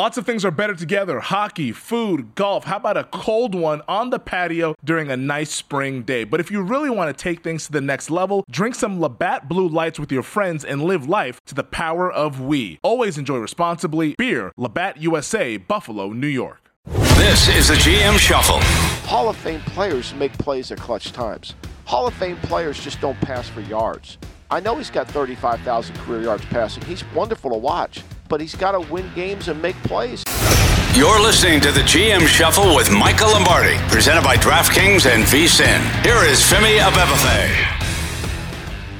Lots of things are better together hockey, food, golf. How about a cold one on the patio during a nice spring day? But if you really want to take things to the next level, drink some Labatt Blue Lights with your friends and live life to the power of we. Always enjoy responsibly. Beer, Labatt USA, Buffalo, New York. This is the GM Shuffle. Hall of Fame players make plays at clutch times. Hall of Fame players just don't pass for yards. I know he's got 35,000 career yards passing. He's wonderful to watch, but he's got to win games and make plays. You're listening to the GM Shuffle with Michael Lombardi, presented by DraftKings and VSIN. Here is Femi Abebefe.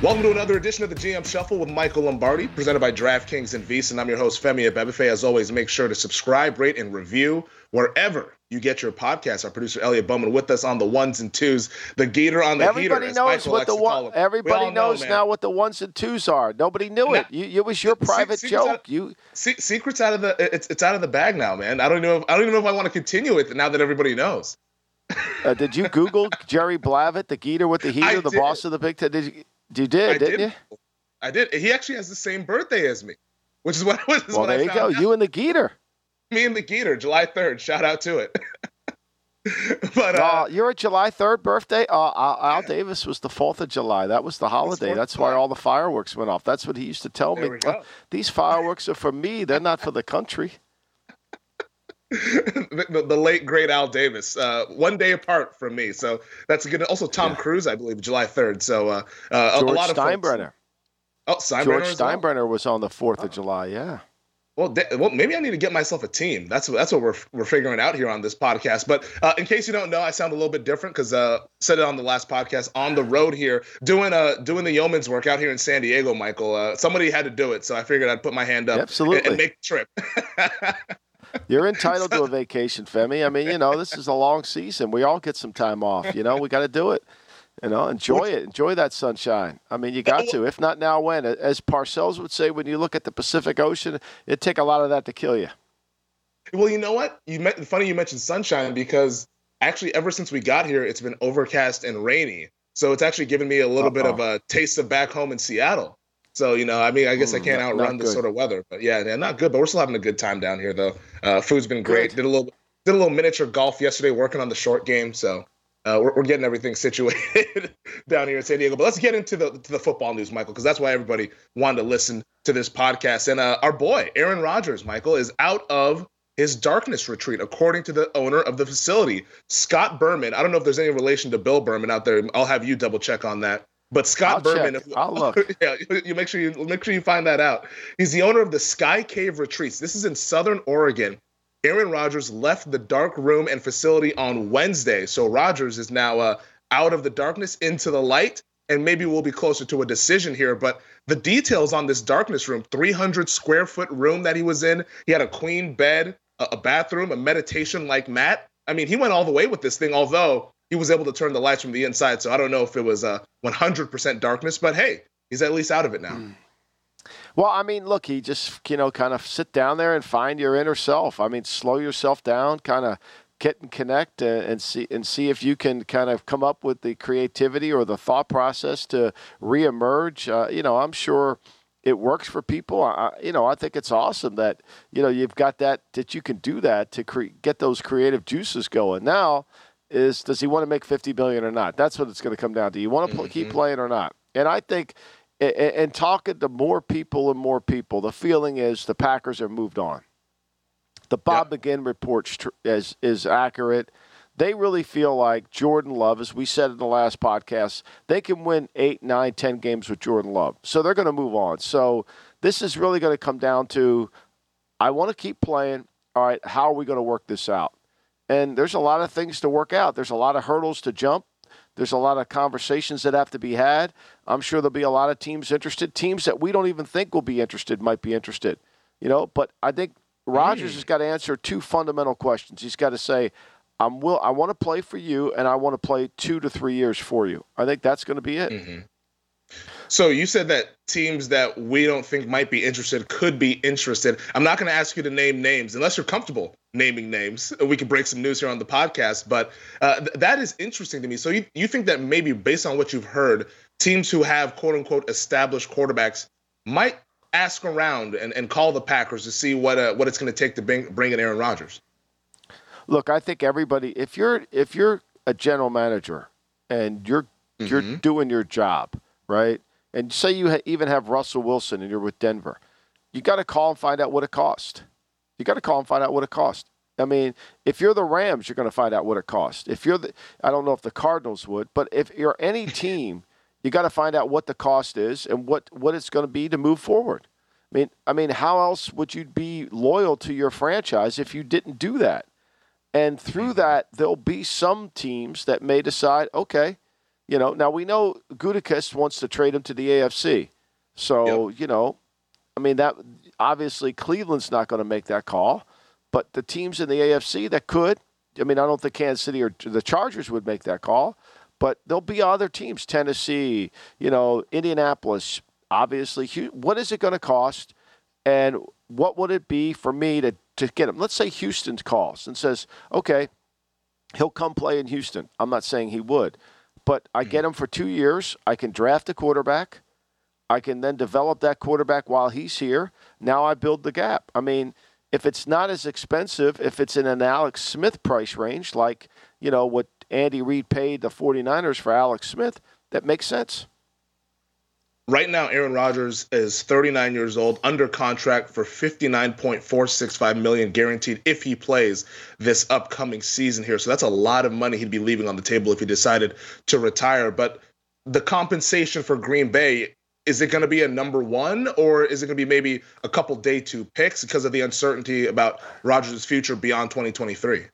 Welcome to another edition of the GM Shuffle with Michael Lombardi, presented by DraftKings and VSIN. I'm your host, Femi Abebefe. As always, make sure to subscribe, rate, and review wherever you get your podcast. Our producer Elliot Bowman with us on the ones and twos, the Gator on the everybody heater. knows what the one. Everybody knows know, now what the ones and twos are. Nobody knew it. You, it was your private joke. Out, you secrets out of the it's it's out of the bag now, man. I don't know. If, I don't even know if I want to continue it now that everybody knows. uh, did you Google Jerry Blavat, the Gator with the heater, I the did. boss of the Big Ten? Did you? You did, I didn't did. you? I did. He actually has the same birthday as me, which is what. Which is well, there I you go. Out. You and the Geeter. Me and the Geeter, July third. Shout out to it. but uh, uh, you're a July third birthday. Uh, Al, Davis was the Fourth of July. That was the holiday. That's why all the fireworks went off. That's what he used to tell there me. These fireworks are for me. They're not for the country. the, the, late great Al Davis, uh, one day apart from me. So that's good. Also, Tom yeah. Cruise, I believe, July third. So uh, uh, George a lot of Steinbrenner. Folks. Oh, Steinbrenner George Steinbrenner well. was on the fourth of July. Yeah. Well, well, maybe I need to get myself a team. That's that's what we're we're figuring out here on this podcast. But uh, in case you don't know, I sound a little bit different because uh, said it on the last podcast. On the road here, doing uh doing the yeoman's work out here in San Diego, Michael. Uh, somebody had to do it, so I figured I'd put my hand up Absolutely. And, and make the trip. You're entitled to a vacation, Femi. I mean, you know, this is a long season. We all get some time off. You know, we got to do it. You know, enjoy it. Enjoy that sunshine. I mean, you got to. If not now, when? As Parcells would say, when you look at the Pacific Ocean, it'd take a lot of that to kill you. Well, you know what? You met, funny you mentioned sunshine because actually, ever since we got here, it's been overcast and rainy. So it's actually given me a little Uh-oh. bit of a taste of back home in Seattle. So you know, I mean, I guess mm, I can't outrun the sort of weather, but yeah, yeah, not good. But we're still having a good time down here, though. Uh, food's been great. Good. Did a little did a little miniature golf yesterday, working on the short game. So uh, we're, we're getting everything situated down here in San Diego. But let's get into the to the football news, Michael, because that's why everybody wanted to listen to this podcast. And uh, our boy Aaron Rodgers, Michael, is out of his darkness retreat, according to the owner of the facility, Scott Berman. I don't know if there's any relation to Bill Berman out there. I'll have you double check on that. But Scott I'll Berman, check. I'll look. yeah, you make sure you make sure you find that out. He's the owner of the Sky Cave Retreats. This is in Southern Oregon. Aaron Rodgers left the dark room and facility on Wednesday, so Rodgers is now uh, out of the darkness into the light, and maybe we'll be closer to a decision here. But the details on this darkness room, 300 square foot room that he was in, he had a queen bed, a, a bathroom, a meditation like mat. I mean, he went all the way with this thing, although he was able to turn the lights from the inside. So I don't know if it was a 100% darkness, but hey, he's at least out of it now. Mm. Well, I mean, look, he just, you know, kind of sit down there and find your inner self. I mean, slow yourself down, kind of get and connect and, and see and see if you can kind of come up with the creativity or the thought process to reemerge. Uh, you know, I'm sure it works for people. I, you know, I think it's awesome that you know you've got that that you can do that to cre- get those creative juices going. Now, is does he want to make 50 billion or not? That's what it's going to come down to. Do you want to pl- mm-hmm. keep playing or not? And I think and, and talking to more people and more people, the feeling is the Packers have moved on. The Bob yep. McGinn report is is accurate. They really feel like Jordan Love, as we said in the last podcast, they can win eight, nine, ten games with Jordan Love. So they're going to move on. So this is really going to come down to I want to keep playing. All right, how are we going to work this out? And there's a lot of things to work out. There's a lot of hurdles to jump. There's a lot of conversations that have to be had. I'm sure there'll be a lot of teams interested. Teams that we don't even think will be interested might be interested. You know, but I think Rodgers has got to answer two fundamental questions. He's got to say, "I'm will I want to play for you, and I want to play two to three years for you." I think that's going to be it. Mm-hmm. So you said that teams that we don't think might be interested could be interested. I'm not going to ask you to name names unless you're comfortable naming names. We can break some news here on the podcast, but uh, th- that is interesting to me. So you, you think that maybe based on what you've heard, teams who have quote unquote established quarterbacks might ask around and, and call the Packers to see what uh, what it's going to take to bring bring in Aaron Rodgers. Look, I think everybody if you're if you're a general manager and you're mm-hmm. you're doing your job, right? and say you ha- even have Russell Wilson and you're with Denver, you got to call and find out what it cost. You got to call and find out what it cost. I mean, if you're the Rams, you're going to find out what it cost. If you're the, I don't know if the Cardinals would, but if you're any team, you got to find out what the cost is and what what it's going to be to move forward. I mean, I mean, how else would you be loyal to your franchise if you didn't do that? And through mm-hmm. that, there'll be some teams that may decide, okay, you know, now we know Gutekunst wants to trade him to the AFC. So, yep. you know, I mean, that obviously Cleveland's not going to make that call, but the teams in the AFC that could, I mean, I don't think Kansas City or the Chargers would make that call, but there'll be other teams, Tennessee, you know, Indianapolis, obviously. What is it going to cost? And what would it be for me to, to get him? Let's say Houston calls and says, okay, he'll come play in Houston. I'm not saying he would but I get mm. him for two years. I can draft a quarterback. I can then develop that quarterback while he's here. Now I build the gap. I mean, if it's not as expensive, if it's in an Alex Smith price range, like, you know, what Andy Reid paid the 49ers for Alex Smith, that makes sense right now Aaron Rodgers is 39 years old under contract for 59.465 million guaranteed if he plays this upcoming season here. So that's a lot of money he'd be leaving on the table if he decided to retire, but the compensation for Green Bay is it going to be a number 1 or is it going to be maybe a couple day 2 picks because of the uncertainty about Rodgers' future beyond 2023?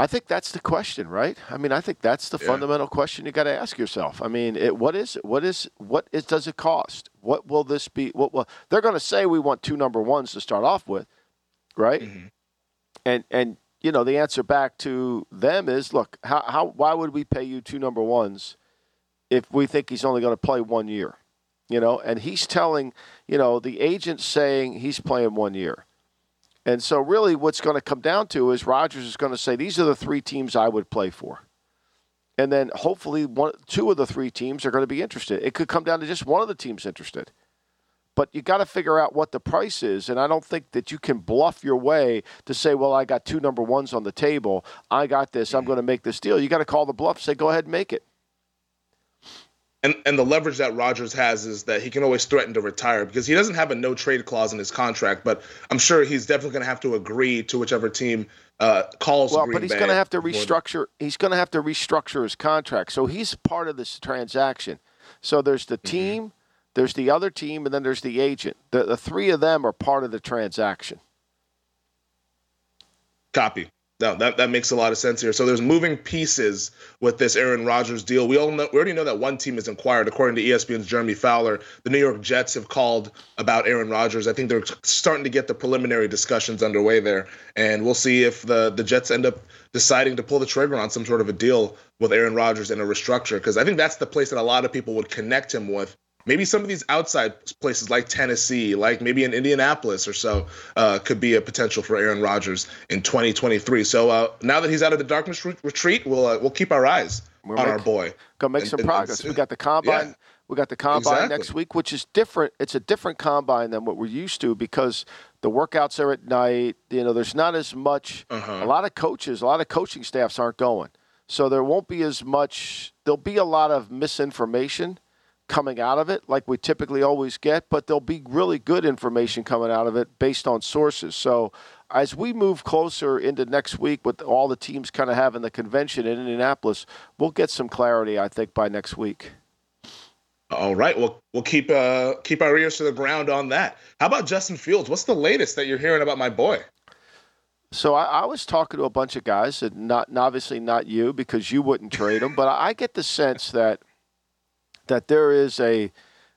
I think that's the question, right? I mean, I think that's the yeah. fundamental question you got to ask yourself. I mean, it, what is what is what is does it cost? What will this be? What will they're going to say? We want two number ones to start off with, right? Mm-hmm. And and you know the answer back to them is, look, how how why would we pay you two number ones if we think he's only going to play one year? You know, and he's telling you know the agent saying he's playing one year. And so, really, what's going to come down to is Rodgers is going to say, These are the three teams I would play for. And then hopefully, one, two of the three teams are going to be interested. It could come down to just one of the teams interested. But you got to figure out what the price is. And I don't think that you can bluff your way to say, Well, I got two number ones on the table. I got this. I'm mm-hmm. going to make this deal. You got to call the bluff, say, Go ahead and make it and and the leverage that Rodgers has is that he can always threaten to retire because he doesn't have a no trade clause in his contract, but I'm sure he's definitely going to have to agree to whichever team uh, calls. Well, Green but he's going to have to restructure. He's going to have to restructure his contract, so he's part of this transaction. So there's the mm-hmm. team, mm-hmm. there's the other team, and then there's the agent. The, the three of them are part of the transaction. Copy. No, that, that makes a lot of sense here. So there's moving pieces with this Aaron Rodgers deal. We all know we already know that one team has inquired, according to ESPN's Jeremy Fowler. The New York Jets have called about Aaron Rodgers. I think they're starting to get the preliminary discussions underway there, and we'll see if the the Jets end up deciding to pull the trigger on some sort of a deal with Aaron Rodgers and a restructure. Because I think that's the place that a lot of people would connect him with maybe some of these outside places like Tennessee, like maybe in Indianapolis or so, uh, could be a potential for Aaron Rodgers in 2023. So uh, now that he's out of the darkness re- retreat, we'll uh, we'll keep our eyes we on make, our boy. Go make and, some and, progress. And, we got the combine. Yeah. We got the combine exactly. next week, which is different. It's a different combine than what we're used to because the workouts are at night. You know, there's not as much. Uh-huh. A lot of coaches, a lot of coaching staffs aren't going, so there won't be as much. There'll be a lot of misinformation coming out of it like we typically always get, but there'll be really good information coming out of it based on sources. So as we move closer into next week with all the teams kind of having the convention in Indianapolis, we'll get some clarity, I think, by next week. All right, well, we'll keep uh, keep our ears to the ground on that. How about Justin Fields? What's the latest that you're hearing about my boy? So I, I, was talking to a bunch of guys, and not obviously not you because you wouldn't trade him, but I get the sense that that there is a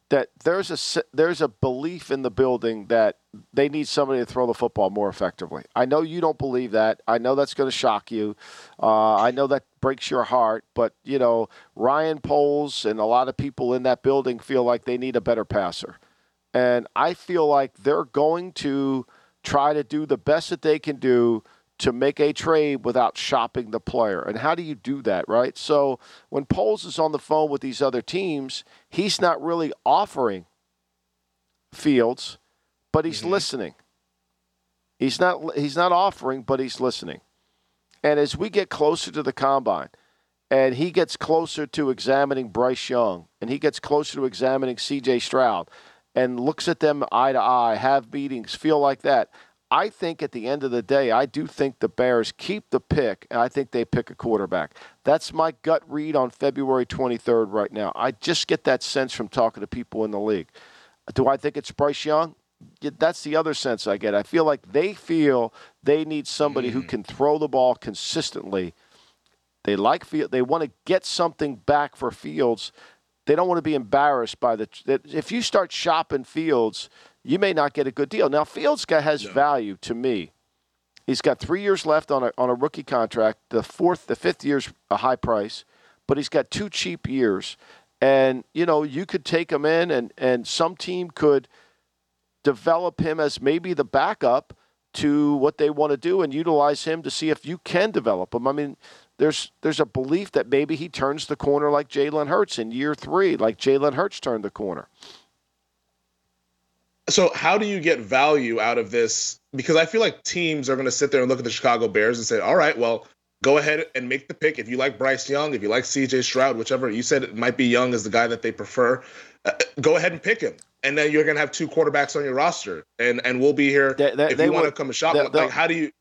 that there's a there's a belief in the building that they need somebody to throw the football more effectively. I know you don't believe that. I know that's going to shock you. Uh, I know that breaks your heart. But you know, Ryan Poles and a lot of people in that building feel like they need a better passer, and I feel like they're going to try to do the best that they can do to make a trade without shopping the player. And how do you do that, right? So when Poles is on the phone with these other teams, he's not really offering Fields, but he's mm-hmm. listening. He's not he's not offering, but he's listening. And as we get closer to the combine, and he gets closer to examining Bryce Young, and he gets closer to examining C.J. Stroud, and looks at them eye to eye, have meetings, feel like that. I think at the end of the day, I do think the Bears keep the pick, and I think they pick a quarterback. That's my gut read on February 23rd right now. I just get that sense from talking to people in the league. Do I think it's Bryce Young? That's the other sense I get. I feel like they feel they need somebody mm. who can throw the ball consistently. They like Field. They want to get something back for Fields. They don't want to be embarrassed by the. If you start shopping Fields you may not get a good deal. Now, Fields guy has value to me. He's got three years left on a, on a rookie contract. The fourth, the fifth year's a high price, but he's got two cheap years. And, you know, you could take him in and, and some team could develop him as maybe the backup to what they want to do and utilize him to see if you can develop him. I mean, there's there's a belief that maybe he turns the corner like Jalen Hurts in year three, like Jalen Hurts turned the corner so how do you get value out of this? Because I feel like teams are going to sit there and look at the Chicago Bears and say, "All right, well, go ahead and make the pick. If you like Bryce Young, if you like C.J. Stroud, whichever you said it might be Young as the guy that they prefer, uh, go ahead and pick him." And then you're going to have two quarterbacks on your roster, and and we'll be here they, they, if you want to come and shop. Like, how do you?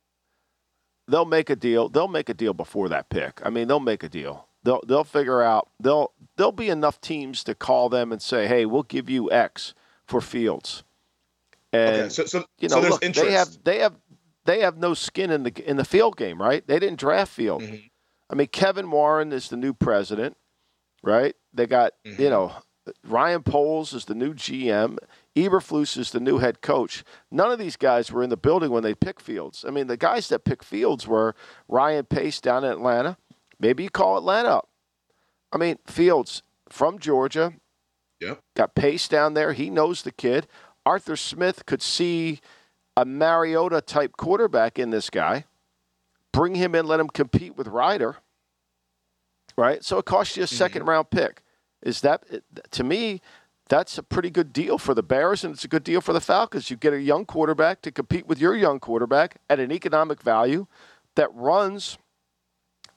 They'll make a deal. They'll make a deal before that pick. I mean, they'll make a deal. They'll they'll figure out. They'll there'll be enough teams to call them and say, "Hey, we'll give you X for Fields." And okay, so, so you know, so look, they have they have they have no skin in the in the field game, right? They didn't draft field. Mm-hmm. I mean, Kevin Warren is the new president, right? They got mm-hmm. you know Ryan Poles is the new GM. Eberflus is the new head coach. None of these guys were in the building when they picked Fields. I mean, the guys that picked Fields were Ryan Pace down in Atlanta. Maybe you call Atlanta up. I mean, Fields from Georgia. Yep. Got Pace down there. He knows the kid. Arthur Smith could see a Mariota type quarterback in this guy, bring him in, let him compete with Ridder, right? So it costs you a 2nd mm-hmm. round pick. Is that, to me, that's a pretty good deal for the Bears, and it's a good deal for the Falcons. You get a young quarterback to compete with your young quarterback at an economic value that runs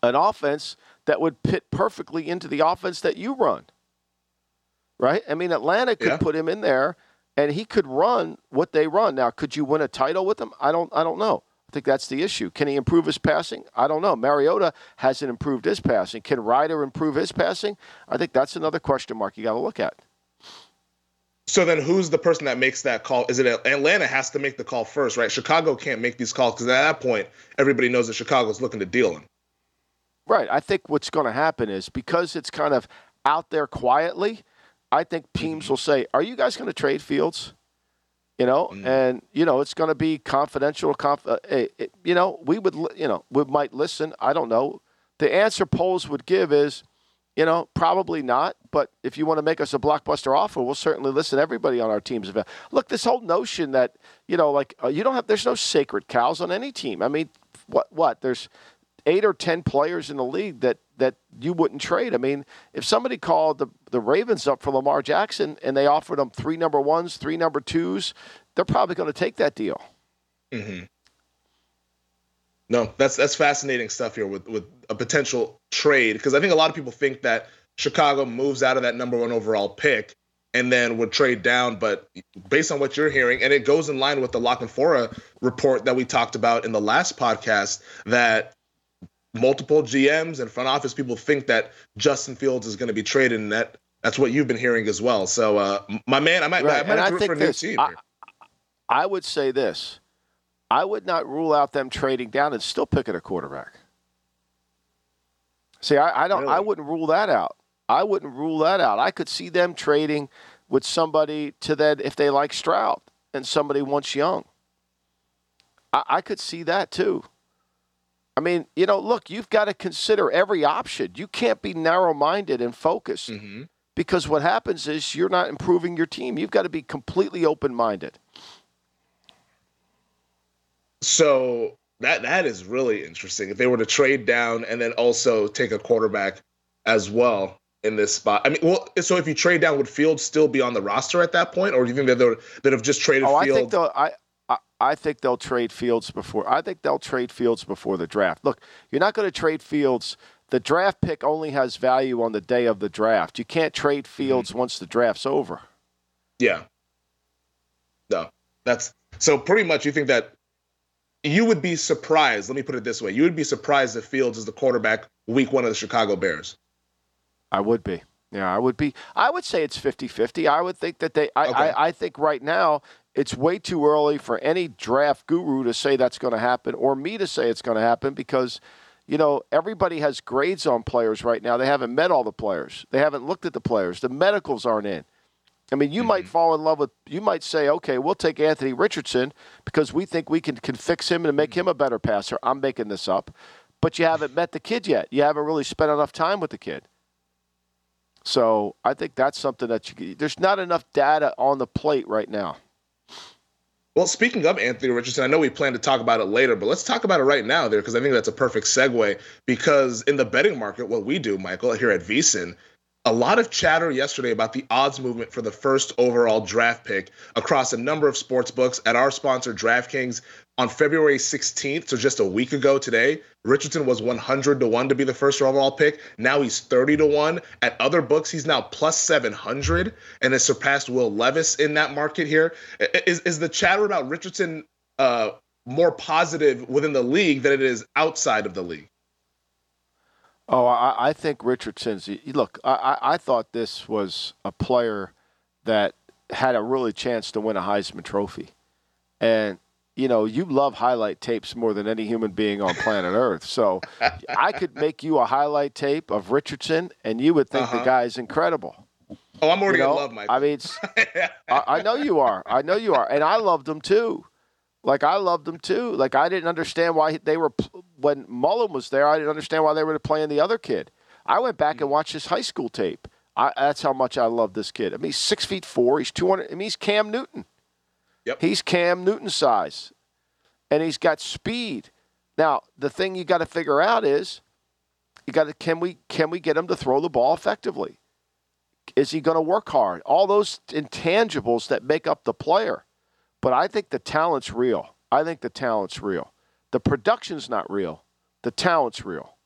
an offense that would fit perfectly into the offense that you run. Right? I mean, Atlanta could yeah. put him in there and he could run what they run. Now, could you win a title with him? I don't. I don't know. I think that's the issue. Can he improve his passing? I don't know. Mariota hasn't improved his passing. Can Ridder improve his passing? I think that's another question mark you got to look at. So then, who's the person that makes that call? Is it Atlanta has to make the call first, right? Chicago can't make these calls because at that point, everybody knows that Chicago's looking to deal him. Right. I think what's going to happen is because it's kind of out there quietly I think teams will say, "Are you guys going to trade Fields?" You know, mm. and you know it's going to be confidential. Conf- uh, it, it, you know, we would, you know, we might listen. I don't know. The answer Poles would give is, you know, probably not. But if you want to make us a blockbuster offer, we'll certainly listen. Everybody on our team's event. Look, this whole notion that you know, like uh, you don't have, there's no sacred cows on any team. I mean, what, what? There's eight or ten players in the league that that you wouldn't trade. I mean, if somebody called the, the Ravens up for Lamar Jackson and they offered them three number ones, three number twos, they're probably going to take that deal. Mm-hmm. No, that's that's fascinating stuff here with with a potential trade because I think a lot of people think that Chicago moves out of that number one overall pick and then would trade down. But based on what you're hearing, and it goes in line with the La Canfora report that we talked about in the last podcast, that multiple GMs and front office people think that Justin Fields is going to be traded, and that that's what you've been hearing as well. So, uh, my man, I might, right. I might have to for a new team. I, I, would say this: I would not rule out them trading down and still picking a quarterback. See, I, I don't. Really? I wouldn't rule that out. I wouldn't rule that out. I could see them trading with somebody to that if they like Stroud and somebody wants Young. I, I could see that too. I mean, you know, look, you've got to consider every option. You can't be narrow minded and focused Mm-hmm. because what happens is you're not improving your team. You've got to be completely open minded. So that that is really interesting. If they were to trade down and then also take a quarterback as well in this spot, I mean, well, so if you trade down, would Fields still be on the roster at that point, or do you think that they would that have just traded Oh, I think they'll. I, I think they'll trade Fields before. I think they'll trade Fields before the draft. Look, you're not going to trade Fields. The draft pick only has value on the day of the draft. You can't trade mm-hmm. Fields once the draft's over. Yeah. No, that's so pretty much. You think that you would be surprised. Let me put it this way: you would be surprised if Fields is the quarterback week one of the Chicago Bears. I would be. Yeah, I would be. I would say it's 50-50. I would think that they. I, Okay. I, I think right now it's way too early for any draft guru to say that's going to happen, or me to say it's going to happen because. You know, everybody has grades on players right now. They haven't met all the players. They haven't looked at the players. The medicals aren't in. I mean, you might mm-hmm. fall in love with. You might say, "Okay, we'll take Anthony Richardson because we think we can can fix him and make mm-hmm. him a better passer." I'm making this up, but you haven't met the kid yet. You haven't really spent enough time with the kid. So I think that's something that you. There's not enough data on the plate right now. Well, speaking of Anthony Richardson, I know we plan to talk about it later, but let's talk about it right now there because I think that's a perfect segue. Because in the betting market, what we do, Michael, here at VSIN, a lot of chatter yesterday about the odds movement for the first overall draft pick across a number of sports books at our sponsor DraftKings on February 16th, so just a week ago today. Richardson was 100 to 1 to be the first overall pick. Now he's 30 to 1. At other books, he's now plus 700 and has surpassed Will Levis in that market here. Is, is the chatter about Richardson uh, more positive within the league than it is outside of the league? Oh, I, I think Richardson's. Look, I, I thought this was a player that had a really chance to win a Heisman Trophy, and you know you love highlight tapes more than any human being on planet Earth. So I could make you a highlight tape of Richardson, and you would think the Uh-huh. guy's incredible. Oh, I'm already You know? gonna love Michael. I mean, I, I know you are. I know you are, and I loved him too. Like I loved him too. Like I didn't understand why they were when Mullen was there. I didn't understand why they were playing the other kid. I went back and mm. watched his high school tape. I, that's how much I love this kid. I mean, he's six feet four. He's two hundred. I mean, he's Cam Newton. Yep. He's Cam Newton size, and he's got speed. Now the thing you got to figure out is, you got to can we can we get him to throw the ball effectively? Is he going to work hard? All those intangibles that make up the player. But I think the talent's real. I think the talent's real. The production's not real. The talent's real.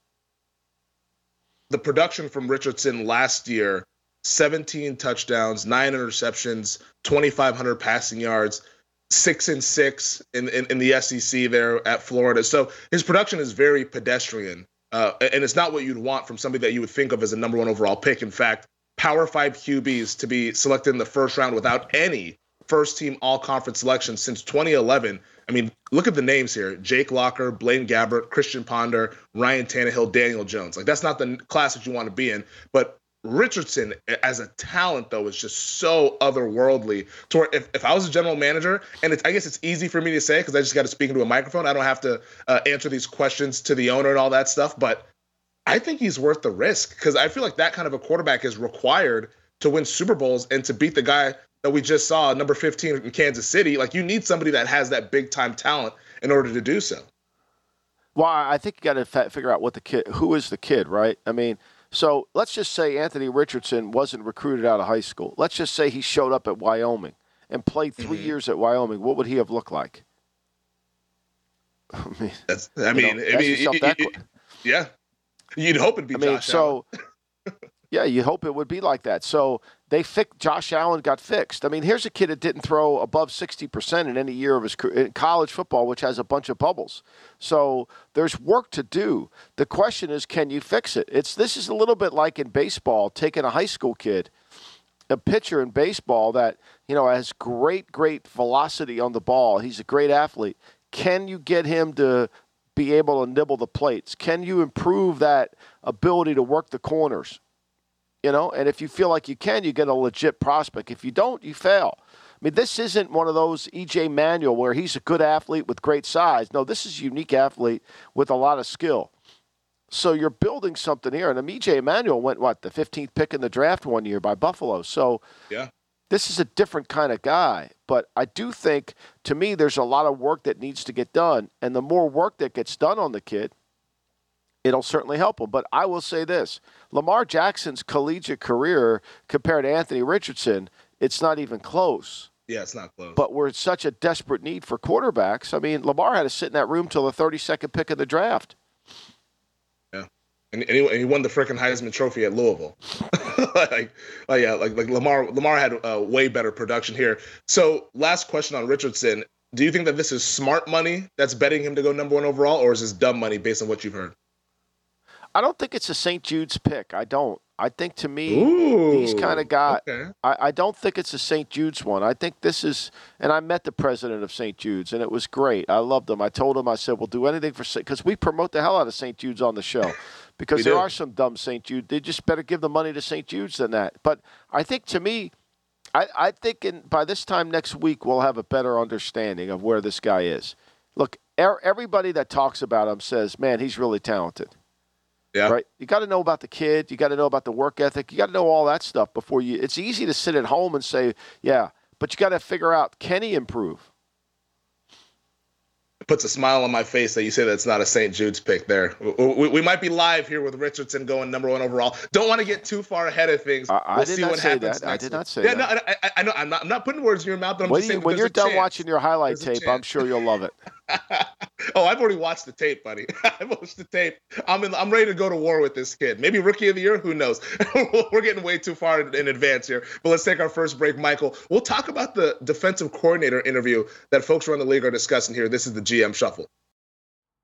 the production from Richardson last year 17 touchdowns, nine interceptions, 2,500 passing yards, six and six in, in, in the SEC there at Florida. So his production is very pedestrian. Uh, and it's not what you'd want from somebody that you would think of as a number one overall pick. In fact, Power Five QBs to be selected in the first round without any first team all conference selection since 2011. I mean, look at the names here Jake Locker, Blaine Gabbert, Christian Ponder, Ryan Tannehill, Daniel Jones. Like, that's not the class that you want to be in. But Richardson, as a talent, though, is just so otherworldly. To where if, if I was a general manager, and I guess it's easy for me to say because I just got to speak into a microphone, I don't have to uh, answer these questions to the owner and all that stuff. But I think he's worth the risk because I feel like that kind of a quarterback is required to win Super Bowls and to beat the guy that we just saw, number 15 in Kansas City. Like, you need somebody that has that big time talent in order to do so. Well, I think you got to figure out what the kid, who is the kid, right? I mean, so let's just say Anthony Richardson wasn't recruited out of high school. Let's just say he showed up at Wyoming and played 3 Mhm. years at Wyoming. What would he have looked like? I mean, That's, I mean, know, I mean, yourself y- that y- que- yeah. You'd hope it'd be I mean, Josh so yeah, you hope it would be like that. So they fixed. Josh Allen got fixed. I mean, here's a kid that didn't throw above sixty percent in any year of his career college football, which has a bunch of bubbles. So there's work to do. The question is, can you fix it? It's this is a little bit like in baseball, taking a high school kid, a pitcher in baseball that you know has great, great velocity on the ball. He's a great athlete. Can you get him to be able to nibble the plates? Can you improve that ability to work the corners? You know, and if you feel like you can, you get a legit prospect. If you don't, you fail. I mean, this isn't one of those EJ Manuel where he's a good athlete with great size. No, this is a unique athlete with a lot of skill. So you're building something here. And EJ Manuel went what the 15th pick in the draft one year by Buffalo. So yeah, this is a different kind of guy. But I do think, to me, there's a lot of work that needs to get done, and the more work that gets done on the kid, it'll certainly help him. But I will say this: Lamar Jackson's collegiate career compared to Anthony Richardson, it's not even close. Yeah, it's not close. But we're in such a desperate need for quarterbacks. I mean, Lamar had to sit in that room till the 32nd pick of the draft and, and, he, and he won the freaking Heisman Trophy at Louisville. like, like, yeah, like like Lamar Lamar had a way better production here. So, last question on Richardson: Do you think that this is smart money that's betting him to go number one overall, or is this dumb money based on what you've heard? I don't think it's a St. Jude's pick. I don't. I think to me, Ooh, these kind of guys. Okay. I, I don't think it's a St. Jude's one. I think this is, and I met the president of St. Jude's, and it was great. I loved him. I told him, I said, we'll do anything for because we promote the hell out of St. Jude's on the show because there are some dumb St. Jude. They just better give the money to St. Jude's than that. But I think to me, I, I think in, by this time next week we'll have a better understanding of where this guy is. Look, er, everybody that talks about him says, "Man, he's really talented." Yeah. Right. You got to know about the kid. You got to know about the work ethic. You got to know all that stuff before you. It's easy to sit at home and say, "Yeah," but you got to figure out can he improve It puts a smile on my face that you say that's not a St. Jude's pick there. We, we, might be live here with Richardson going number one overall. Don't want to get too far ahead of things. I, I we'll see what happens. That. I did not say yeah, that. No, I, I, know. I'm not, I'm not putting words in your mouth, but I'm when just saying you, when you're done chance. watching your highlight tape, I'm sure you'll love it. oh, I've already watched the tape, buddy. I've watched the tape. I'm in, I'm ready to go to war with this kid. Maybe rookie of the year. Who knows? We're getting way too far in advance here. But let's take our first break, Michael. We'll talk about the defensive coordinator interview that folks around the league are discussing here. This is the GM Shuffle.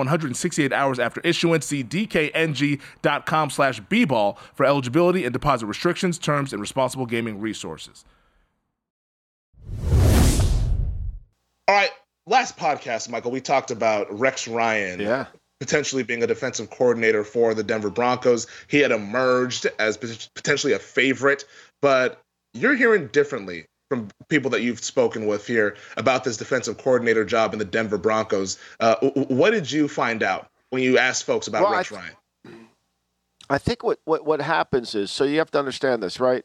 168 hours after issuance. See dkng.com slash bball for eligibility and deposit restrictions, terms, and responsible gaming resources. All right. Last podcast, Michael, we talked about Rex Ryan. Yeah potentially being a defensive coordinator for the Denver Broncos. He had emerged as potentially a favorite, but you're hearing differently from people that you've spoken with here about this defensive coordinator job in the Denver Broncos. Uh, what did you find out when you asked folks about well, Rex Ryan? I think what, what, what happens is so you have to understand this, right?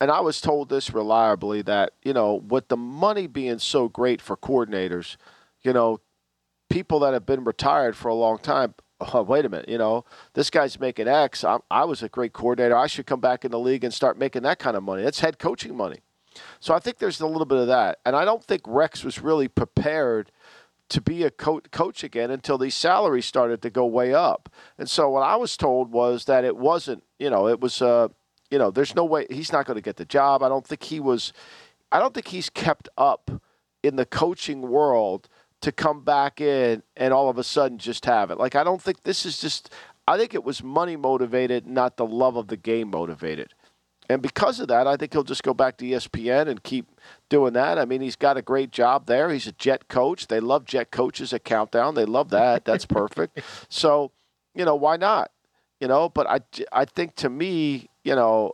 And I was told this reliably that, you know, with the money being so great for coordinators, you know, people that have been retired for a long time, oh, wait a minute, you know, this guy's making X. I'm, I was a great coordinator. I should come back in the league and start making that kind of money. That's head coaching money. So I think there's a little bit of that. And I don't think Rex was really prepared to be a co- coach again until these salaries started to go way up. And so what I was told was that it wasn't, you know, it was, uh, you know, there's no way he's not going to get the job. I don't think he was, I don't think he's kept up in the coaching world to come back in and all of a sudden just have it. Like, I don't think this is just, I think it was money motivated, not the love of the game motivated. And because of that, I think he'll just go back to ESPN and keep doing that. I mean, he's got a great job there. He's a jet coach. They love jet coaches at Countdown. They love that. That's perfect. so, you know, why not? You know, but I, I think to me, you know,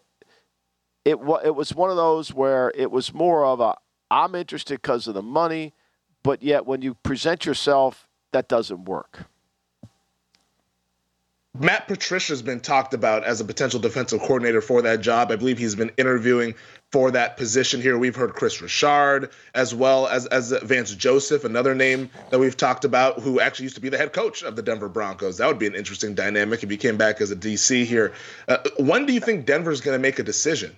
it it was one of those where it was more of a I'm interested because of the money, but yet when you present yourself, that doesn't work. Matt Patricia's been talked about as a potential defensive coordinator for that job. I believe he's been interviewing for that position here. We've heard Chris Richard as well as as Vance Joseph, another name that we've talked about, who actually used to be the head coach of the Denver Broncos. That would be an interesting dynamic if he came back as a DC here. Uh, when do you think Denver's going to make a decision?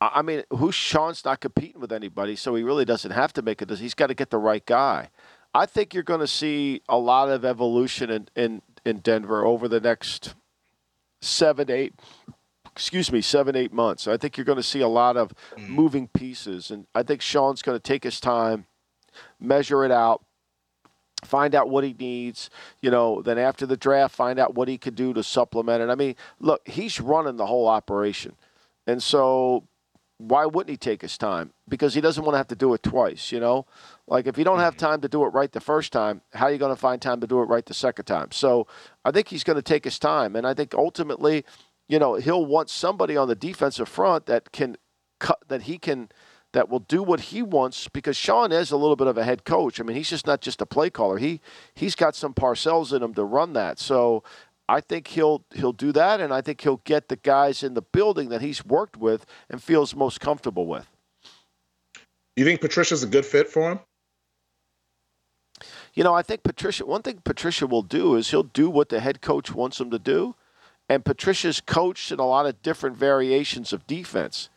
I mean, who's Sean's not competing with anybody, so he really doesn't have to make a decision. He's got to get the right guy. I think you're going to see a lot of evolution in, in, in Denver over the next seven, eight, excuse me, seven, eight months. I think you're going to see a lot of mm. moving pieces, and I think Sean's going to take his time, measure it out, find out what he needs. You know, then after the draft, find out what he could do to supplement it. I mean, look, he's running the whole operation, and so why wouldn't he take his time? Because he doesn't want to have to do it twice, you know? Like if you don't have mm-hmm. time to do it right the first time, how are you going to find time to do it right the second time? So I think he's going to take his time. And I think ultimately, you know, he'll want somebody on the defensive front that can cut, that he can, that will do what he wants because Sean is a little bit of a head coach. I mean, he's just not just a play caller. He, he's got some parcells in him to run that. So I think he'll he'll do that, and I think he'll get the guys in the building that he's worked with and feels most comfortable with. You think Patricia's a good fit for him? You know, I think Patricia. One thing Patricia will do is he'll do what the head coach wants him to do, and Patricia's coached in a lot of different variations of defense.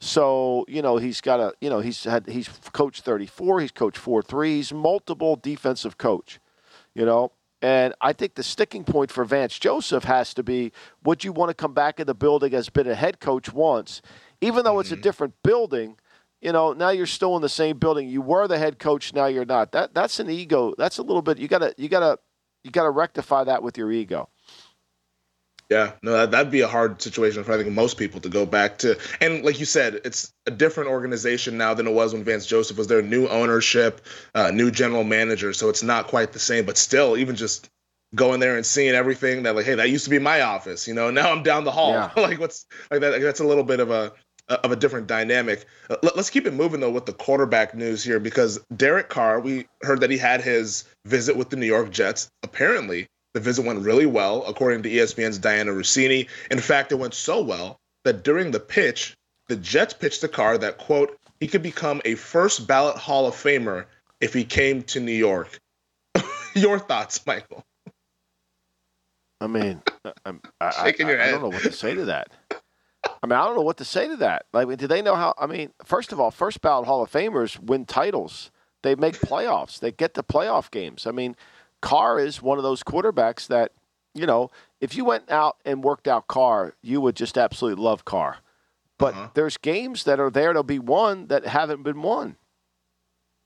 So you know he's got a you know he's had he's coached 34, he's coached 4-3, he's multiple defensive coach. You know, and I think the sticking point for Vance Joseph has to be would you want to come back in the building as been a head coach once, even though it's a mm-hmm. different building. You know, now you're still in the same building. You were the head coach, now you're not. That that's an ego. That's a little bit. You gotta you gotta you gotta rectify that with your ego. Yeah, no, that, that'd be a hard situation for I think most people to go back to. And like you said, it's a different organization now than it was when Vance Joseph was there. New ownership, uh, new general manager, so it's not quite the same. But still, even just going there and seeing everything that like, hey, that used to be my office. You know, now I'm down the hall. Yeah. like what's like that? That's a little bit of a of a different dynamic. Uh, let's keep it moving though with the quarterback news here because Derek Carr, we heard that he had his visit with the New York Jets. Apparently, the visit went really well, according to ESPN's Dianna Russini. In fact, it went so well that during the pitch, the Jets pitched to Carr that, quote, he could become a first ballot Hall of Famer if he came to New York. Your thoughts, Michael? I mean, I'm, I, Shaking I, your I head. don't know what to say to that. I mean, I don't know what to say to that. Like, do they know how? I mean, first of all, first ballot Hall of Famers win titles. They make playoffs. They get to playoff games. I mean, Carr is one of those quarterbacks that, you know, if you went out and worked out Carr, you would just absolutely love Carr. But there's games that are there to be won that haven't been won.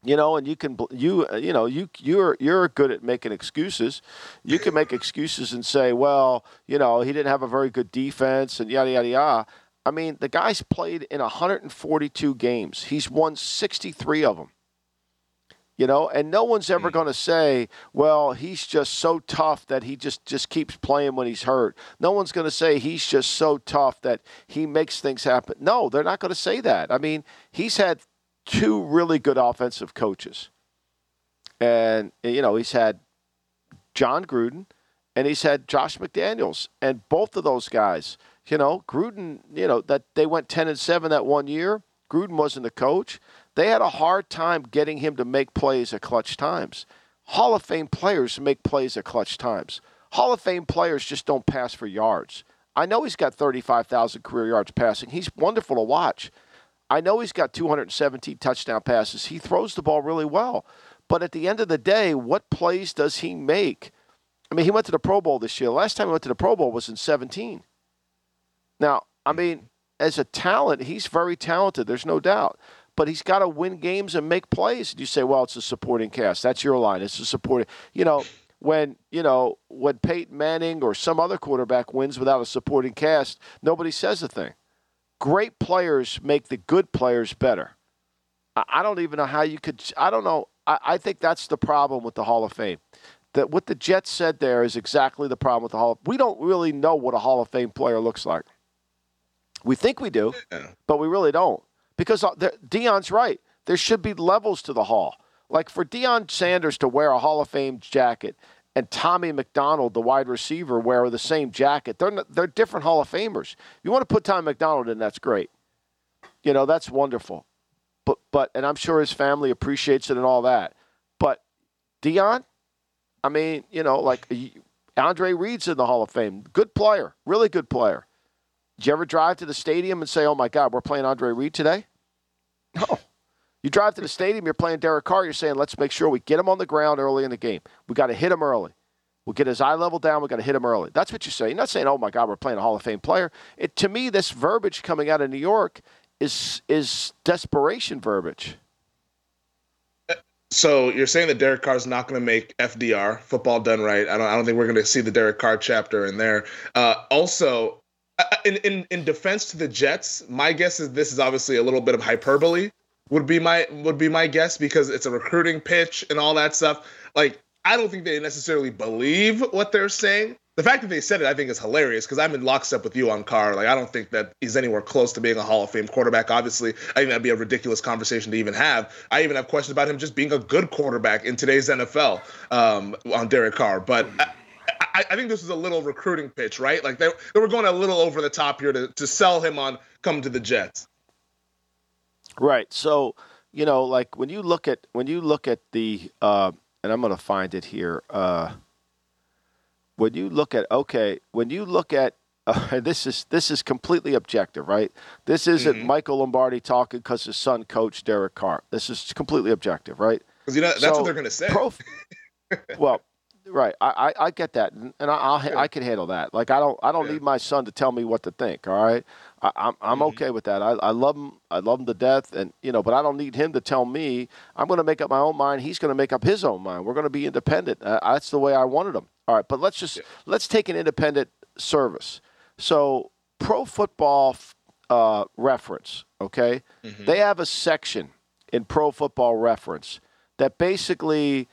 You know, and you can you uh, you know you you're you're good at making excuses. You can make excuses and say, well, you know, he didn't have a very good defense and yada yada yada. I mean, the guy's played in 142 games. He's won 63 of them. You know, and no one's ever mm. going to say, "Well, he's just so tough that he just just keeps playing when he's hurt." No one's going to say he's just so tough that he makes things happen. No, they're not going to say that. I mean, he's had two really good offensive coaches, and you know, he's had Jon Gruden and he's had Josh McDaniels, and both of those guys, you know, Gruden, you know, that they went ten and seven that one year. Gruden wasn't the coach. They had a hard time getting him to make plays at clutch times. Hall of Fame players make plays at clutch times. Hall of Fame players just don't pass for yards. I know he's got 35,000 career yards passing. He's wonderful to watch. I know he's got 217 touchdown passes. He throws the ball really well. But at the end of the day, what plays does he make? I mean, he went to the Pro Bowl this year. Last time he went to the Pro Bowl was in 17. Now, I mean, as a talent, he's very talented. There's no doubt. But he's got to win games and make plays. And you say, well, it's a supporting cast. That's your line. It's a supporting. You know, when you know when Peyton Manning or some other quarterback wins without a supporting cast, nobody says a thing. Great players make the good players better. I, I don't even know how you could. I don't know. I, I think that's the problem with the Hall of Fame. That what the Jets said there is exactly the problem with the Hall. Of, we don't really know what a Hall of Fame player looks like. We think we do, yeah. but we really don't. Because uh, Deion's right. There should be levels to the Hall. Like for Deion Sanders to wear a Hall of Fame jacket and Tommy McDonald, the wide receiver, wear the same jacket. They're not, they're different Hall of Famers. If you want to put Tommy McDonald in, that's great. You know, that's wonderful. But but and I'm sure his family appreciates it and all that. But Deion, I mean, you know, like Andre Reed's in the Hall of Fame. Good player, really good player. Did you ever drive to the stadium and say, "Oh my God, we're playing Andre Reed today"? No. You drive to the stadium, you're playing Derek Carr, you're saying, let's make sure we get him on the ground early in the game. We got to hit him early. We'll get his eye level down. we got to hit him early. That's what you say. You're not saying, oh my God, we're playing a Hall of Fame player. It, to me, this verbiage coming out of New York is, is desperation verbiage. So you're saying that Derek Carr is not going to make FDR football done right? I don't. I don't think we're going to see the Derek Carr chapter in there. Uh, also, uh, in, in in defense to the Jets, my guess is this is obviously a little bit of hyperbole would be my would be my guess because it's a recruiting pitch and all that stuff. Like I don't think they necessarily believe what they're saying. The fact that they said it, I think, is hilarious because I'm in lockstep with you on Carr. Like I don't think that he's anywhere close to being a Hall of Fame quarterback. Obviously, I think that'd be a ridiculous conversation to even have. I even have questions about him just being a good quarterback in today's NFL um, on Derek Carr, but. I, I, think this is a little recruiting pitch, right? Like they, they were going a little over the top here to, to sell him on come to the Jets. Right. So, you know, like when you look at when you look at the uh, and I'm going to find it here. Uh, when you look at okay, when you look at uh, this is this is completely objective, right? This isn't mm-hmm. Michael Lombardi talking because his son coached Derek Carr. This is completely objective, right? Because you know that's so, what they're going to say. Prof- well, right, I, I, I get that, and I I'll, I can handle that. Like I don't I don't yeah. need my son to tell me what to think. All right, I, am I'm, I'm mm-hmm. okay with that. I, I love him. I love him to death, and you know, but I don't need him to tell me. I'm going to make up my own mind. He's going to make up his own mind. We're going to be independent. Uh, that's the way I wanted him. All right, but let's just yeah. let's take an independent service. So, Pro Football uh, Reference, okay, mm-hmm. they have a section in Pro Football Reference that basically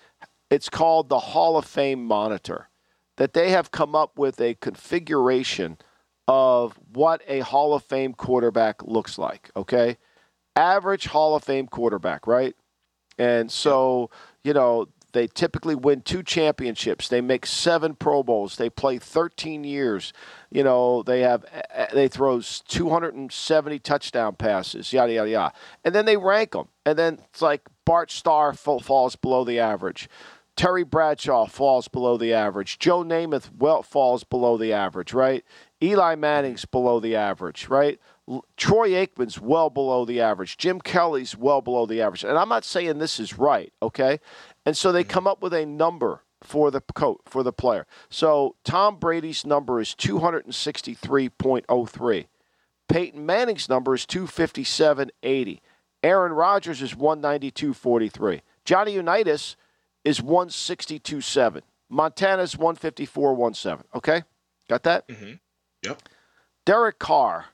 it's called the Hall of Fame Monitor. That they have come up with a configuration of what a Hall of Fame quarterback looks like, okay? Average Hall of Fame quarterback, right? And so, you know, they typically win two championships. They make seven Pro Bowls. They play 13 years. You know, they have eh, eh, they throws 270 touchdown passes. Yada yada yada. And then they rank them. And then it's like Bart Starr falls below the average. Terry Bradshaw falls below the average. Joe Namath well falls below the average, right? Eli Manning's below the average, right? Troy Aikman's well below the average. Jim Kelly's well below the average. And I'm not saying this is right, okay? And so they mm-hmm. come up with a number for the coat for the player. So Tom Brady's number is 263.03. Peyton Manning's number is 257.80. Aaron Rodgers is 192.43. Johnny Unitas is 162.7. Montana's 154.17. Okay? Got that? Mm-hmm. Yep. Derek Carr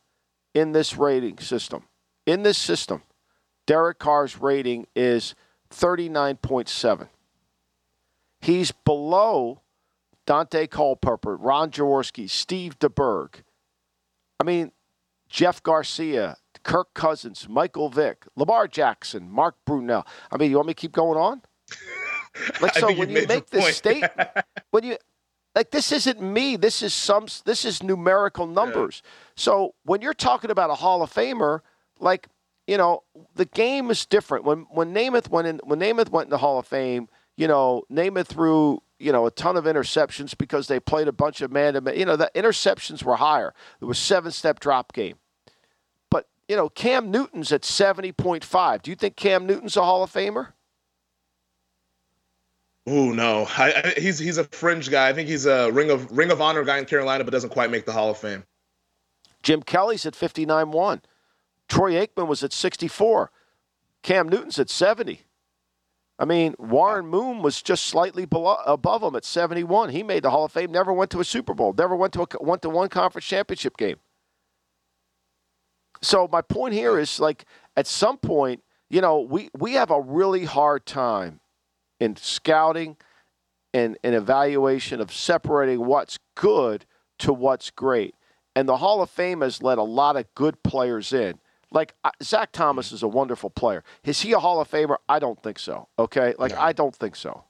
in this rating system. In this system, Derek Carr's rating is 39.7. He's below Daunte Culpepper, Ron Jaworski, Steve DeBerg. I mean, Jeff Garcia, Kirk Cousins, Michael Vick, Lamar Jackson, Mark Brunell. I mean, you want me to keep going on? Like so, when you make this statement, when you like this isn't me. This is some. This is numerical numbers. Yeah. So when you're talking about a Hall of Famer, like you know, the game is different. When when Namath went in, when Namath went in the Hall of Fame, you know, Namath threw you know a ton of interceptions because they played a bunch of man to man. You know, the interceptions were higher. It was seven step drop game. But you know, Cam Newton's at seventy point five. Do you think Cam Newton's a Hall of Famer? Oh no, I, I, he's he's a fringe guy. I think he's a ring of ring of honor guy in Carolina, but doesn't quite make the Hall of Fame. Jim Kelly's at fifty nine one. Troy Aikman was at sixty four. Cam Newton's at seventy. I mean, Warren Moon was just slightly below, above him at seventy one. He made the Hall of Fame. Never went to a Super Bowl. Never went to a, went to one conference championship game. So my point here is like at some point, you know, we we have a really hard time in scouting and an evaluation of separating what's good to what's great. And the Hall of Fame has let a lot of good players in. Like Zach Thomas is a wonderful player. Is he a Hall of Famer? I don't think so. Okay, like no. I don't think so.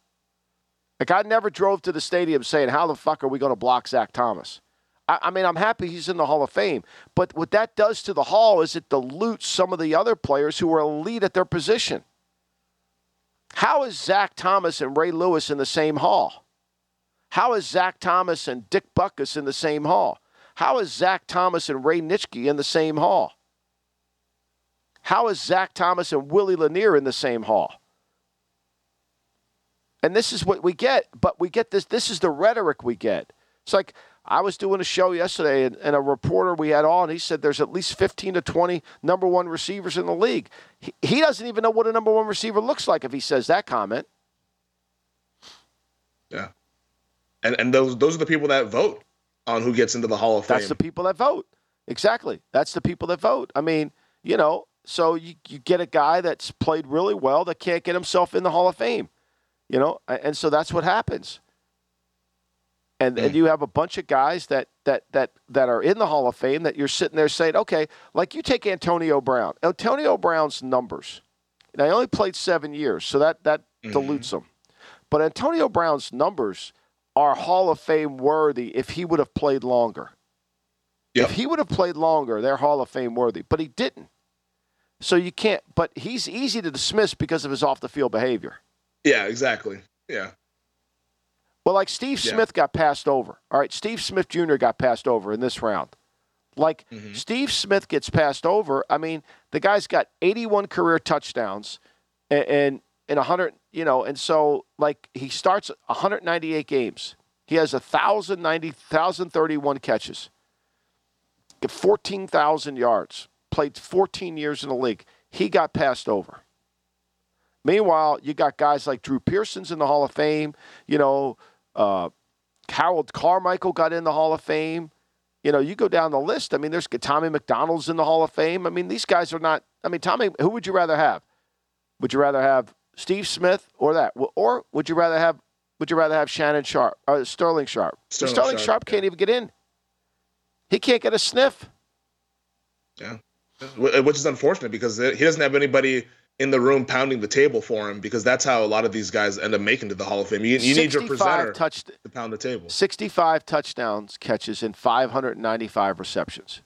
Like I never drove to the stadium saying, "How the fuck are we going to block Zach Thomas?" I, I, mean, I'm happy he's in the Hall of Fame, but what that does to the Hall is it dilutes some of the other players who are elite at their position. How is Zach Thomas and Ray Lewis in the same Hall? How is Zach Thomas and Dick Butkus in the same Hall? How is Zach Thomas and Ray Nitschke in the same Hall? How is Zach Thomas and Willie Lanier in the same hall? And this is what we get, but we get this. This is the rhetoric we get. It's like I was doing a show yesterday, and, and a reporter we had on, he said there's at least 15 to 20 number one receivers in the league. He, he doesn't even know what a number one receiver looks like if he says that comment. Yeah. And, and those, those are the people that vote on who gets into the Hall of Fame. That's the people that vote. Exactly. That's the people that vote. I mean, you know, so you, you get a guy that's played really well that can't get himself in the Hall of Fame, you know, and so that's what happens. And, and mm. you have a bunch of guys that, that, that, that are in the Hall of Fame that you're sitting there saying, okay, like you take Antonio Brown. Antonio Brown's numbers, now he only played seven years, so that, that mm-hmm. dilutes him. But Antonio Brown's numbers are Hall of Fame worthy if he would have played longer. Yep. If he would have played longer, they're Hall of Fame worthy. But he didn't. So you can't, but he's easy to dismiss because of his off the field behavior. Yeah, exactly. Yeah. Well, like Steve yeah. Smith got passed over. All right, Steve Smith Jr. got passed over in this round. Like mm-hmm. Steve Smith gets passed over. I mean, the guy's got 81 career touchdowns and, and in 100, you know, and so like he starts 198 games. He has 1,090, 1,031 catches, 14,000 yards played 14 years in the league. He got passed over. Meanwhile, you got guys like Drew Pearson's in the Hall of Fame. You know, uh, Harold Carmichael got in the Hall of Fame. You know, you go down the list. I mean, there's Tommy McDonald's in the Hall of Fame. I mean, these guys are not. I mean, Tommy, who would you rather have? Would you rather have Steve Smith or that, or would you rather have? Would you rather have Shannon Sharpe or Sterling Sharpe? Sterling, Sterling Sharpe, Sharpe can't yeah. even get in. He can't get a sniff. Yeah which is unfortunate because he doesn't have anybody in the room pounding the table for him because that's how a lot of these guys end up making to the Hall of Fame. You, you need your presenter touched, to pound the table. 65 touchdowns catches in 595 receptions.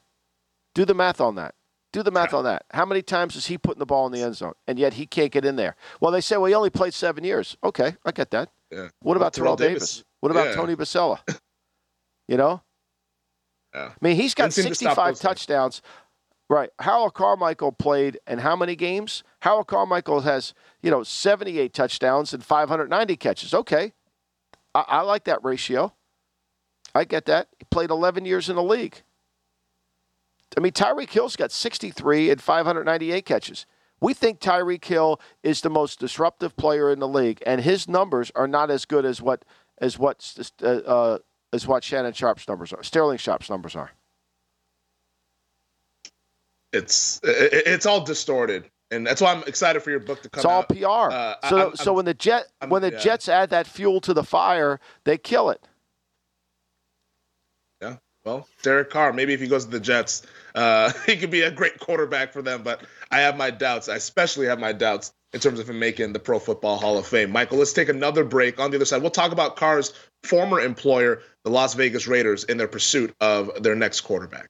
Do the math on that. Do the math on that. How many times is he putting the ball in the end zone, and yet he can't get in there? Well, they say, well, he only played seven years. Okay, I get that. Yeah. What about Terrell Davis? Davis? What about yeah. Tony Boselli? you know? Yeah. I mean, he's got 65 touchdowns. Right. Harold Carmichael played and how many games? Harold Carmichael has, you know, 78 touchdowns and 590 catches. Okay. I, I like that ratio. I get that. He played 11 years in the league. I mean, Tyreek Hill's got 63 and 598 catches. We think Tyreek Hill is the most disruptive player in the league, and his numbers are not as good as what as what uh, uh, as what Shannon Sharpe's numbers are. Sterling Sharpe's numbers are it's it's all distorted and that's why I'm excited for your book to come. It's all out. PR. Uh, so, I'm, so when the jet I'm, when the yeah. Jets add that fuel to the fire, they kill it. Yeah. Well, Derek Carr, maybe if he goes to the Jets, uh, he could be a great quarterback for them. But I have my doubts. I especially have my doubts in terms of him making the Pro Football Hall of Fame. Michael, let's take another break. On the other side, we'll talk about Carr's former employer, the Las Vegas Raiders, in their pursuit of their next quarterback.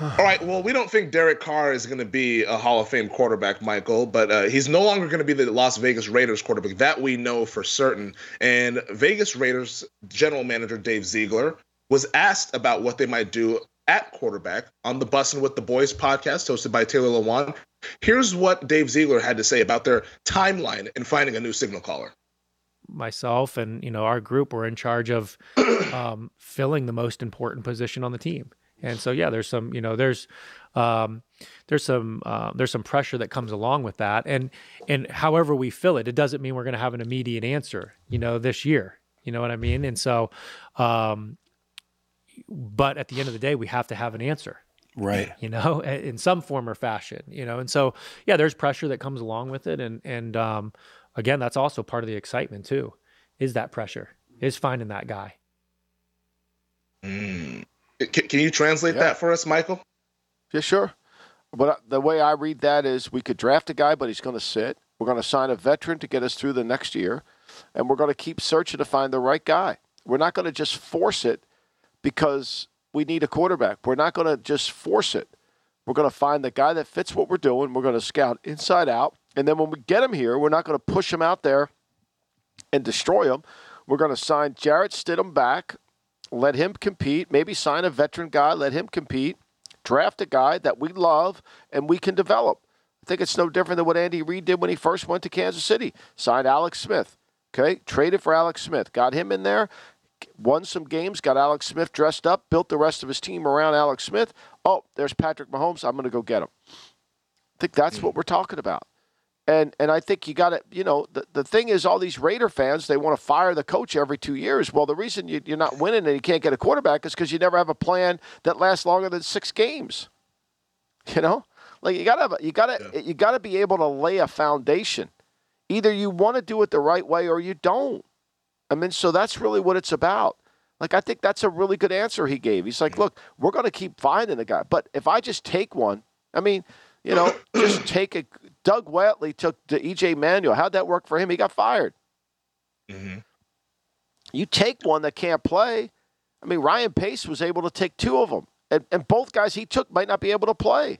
All right. Well, we don't think Derek Carr is going to be a Hall of Fame quarterback, Michael, but uh, he's no longer going to be the Las Vegas Raiders quarterback. That we know for certain. And Vegas Raiders general manager Dave Ziegler was asked about what they might do at quarterback on the Bussin' with the Boys podcast hosted by Taylor Lewan. Here's what Dave Ziegler had to say about their timeline in finding a new signal caller. myself and you know our group were in charge of um, filling the most important position on the team. And so yeah, there's some you know there's um, there's some uh, there's some pressure that comes along with that. And and however we fill it, it doesn't mean we're going to have an immediate answer. You know, this year. You know what I mean? And so, um, but at the end of the day, we have to have an answer right you know in some form or fashion you know and so yeah there's pressure that comes along with it and and um, again that's also part of the excitement too is that pressure is finding that guy. Can, can, you translate yeah. that for us michael yeah sure but uh, the way i read that is we could draft a guy but he's going to sit we're going to sign a veteran to get us through the next year and we're going to keep searching to find the right guy we're not going to just force it because we need a quarterback. We're not going to just force it. We're going to find the guy that fits what we're doing. We're going to scout inside out. And then when we get him here, we're not going to push him out there and destroy him. We're going to sign Jarrett Stidham back, let him compete, maybe sign a veteran guy, let him compete, draft a guy that we love and we can develop. I think it's no different than what Andy Reid did when he first went to Kansas City. Signed Alex Smith. Okay, traded for Alex Smith, got him in there, won some games, got Alex Smith dressed up, built the rest of his team around Alex Smith. Oh, there's Patrick Mahomes. I'm going to go get him. I think that's mm. what we're talking about. And and I think you got to, you know, the, the thing is, all these Raider fans, they want to fire the coach every two years. Well, the reason you, you're not winning and you can't get a quarterback is because you never have a plan that lasts longer than six games. You know, like you gotta have, you gotta yeah. you gotta be able to lay a foundation. Either you want to do it the right way or you don't. I mean, so that's really what it's about. Like, I think that's a really good answer he gave. He's like, look, we're going to keep finding the guy. But if I just take one, I mean, you know, just take a. Doug Whaley took the EJ Manuel. How'd that work for him? He got fired. Mm-hmm. You take one that can't play. I mean, Ryan Pace was able to take two of them, and, and both guys he took might not be able to play.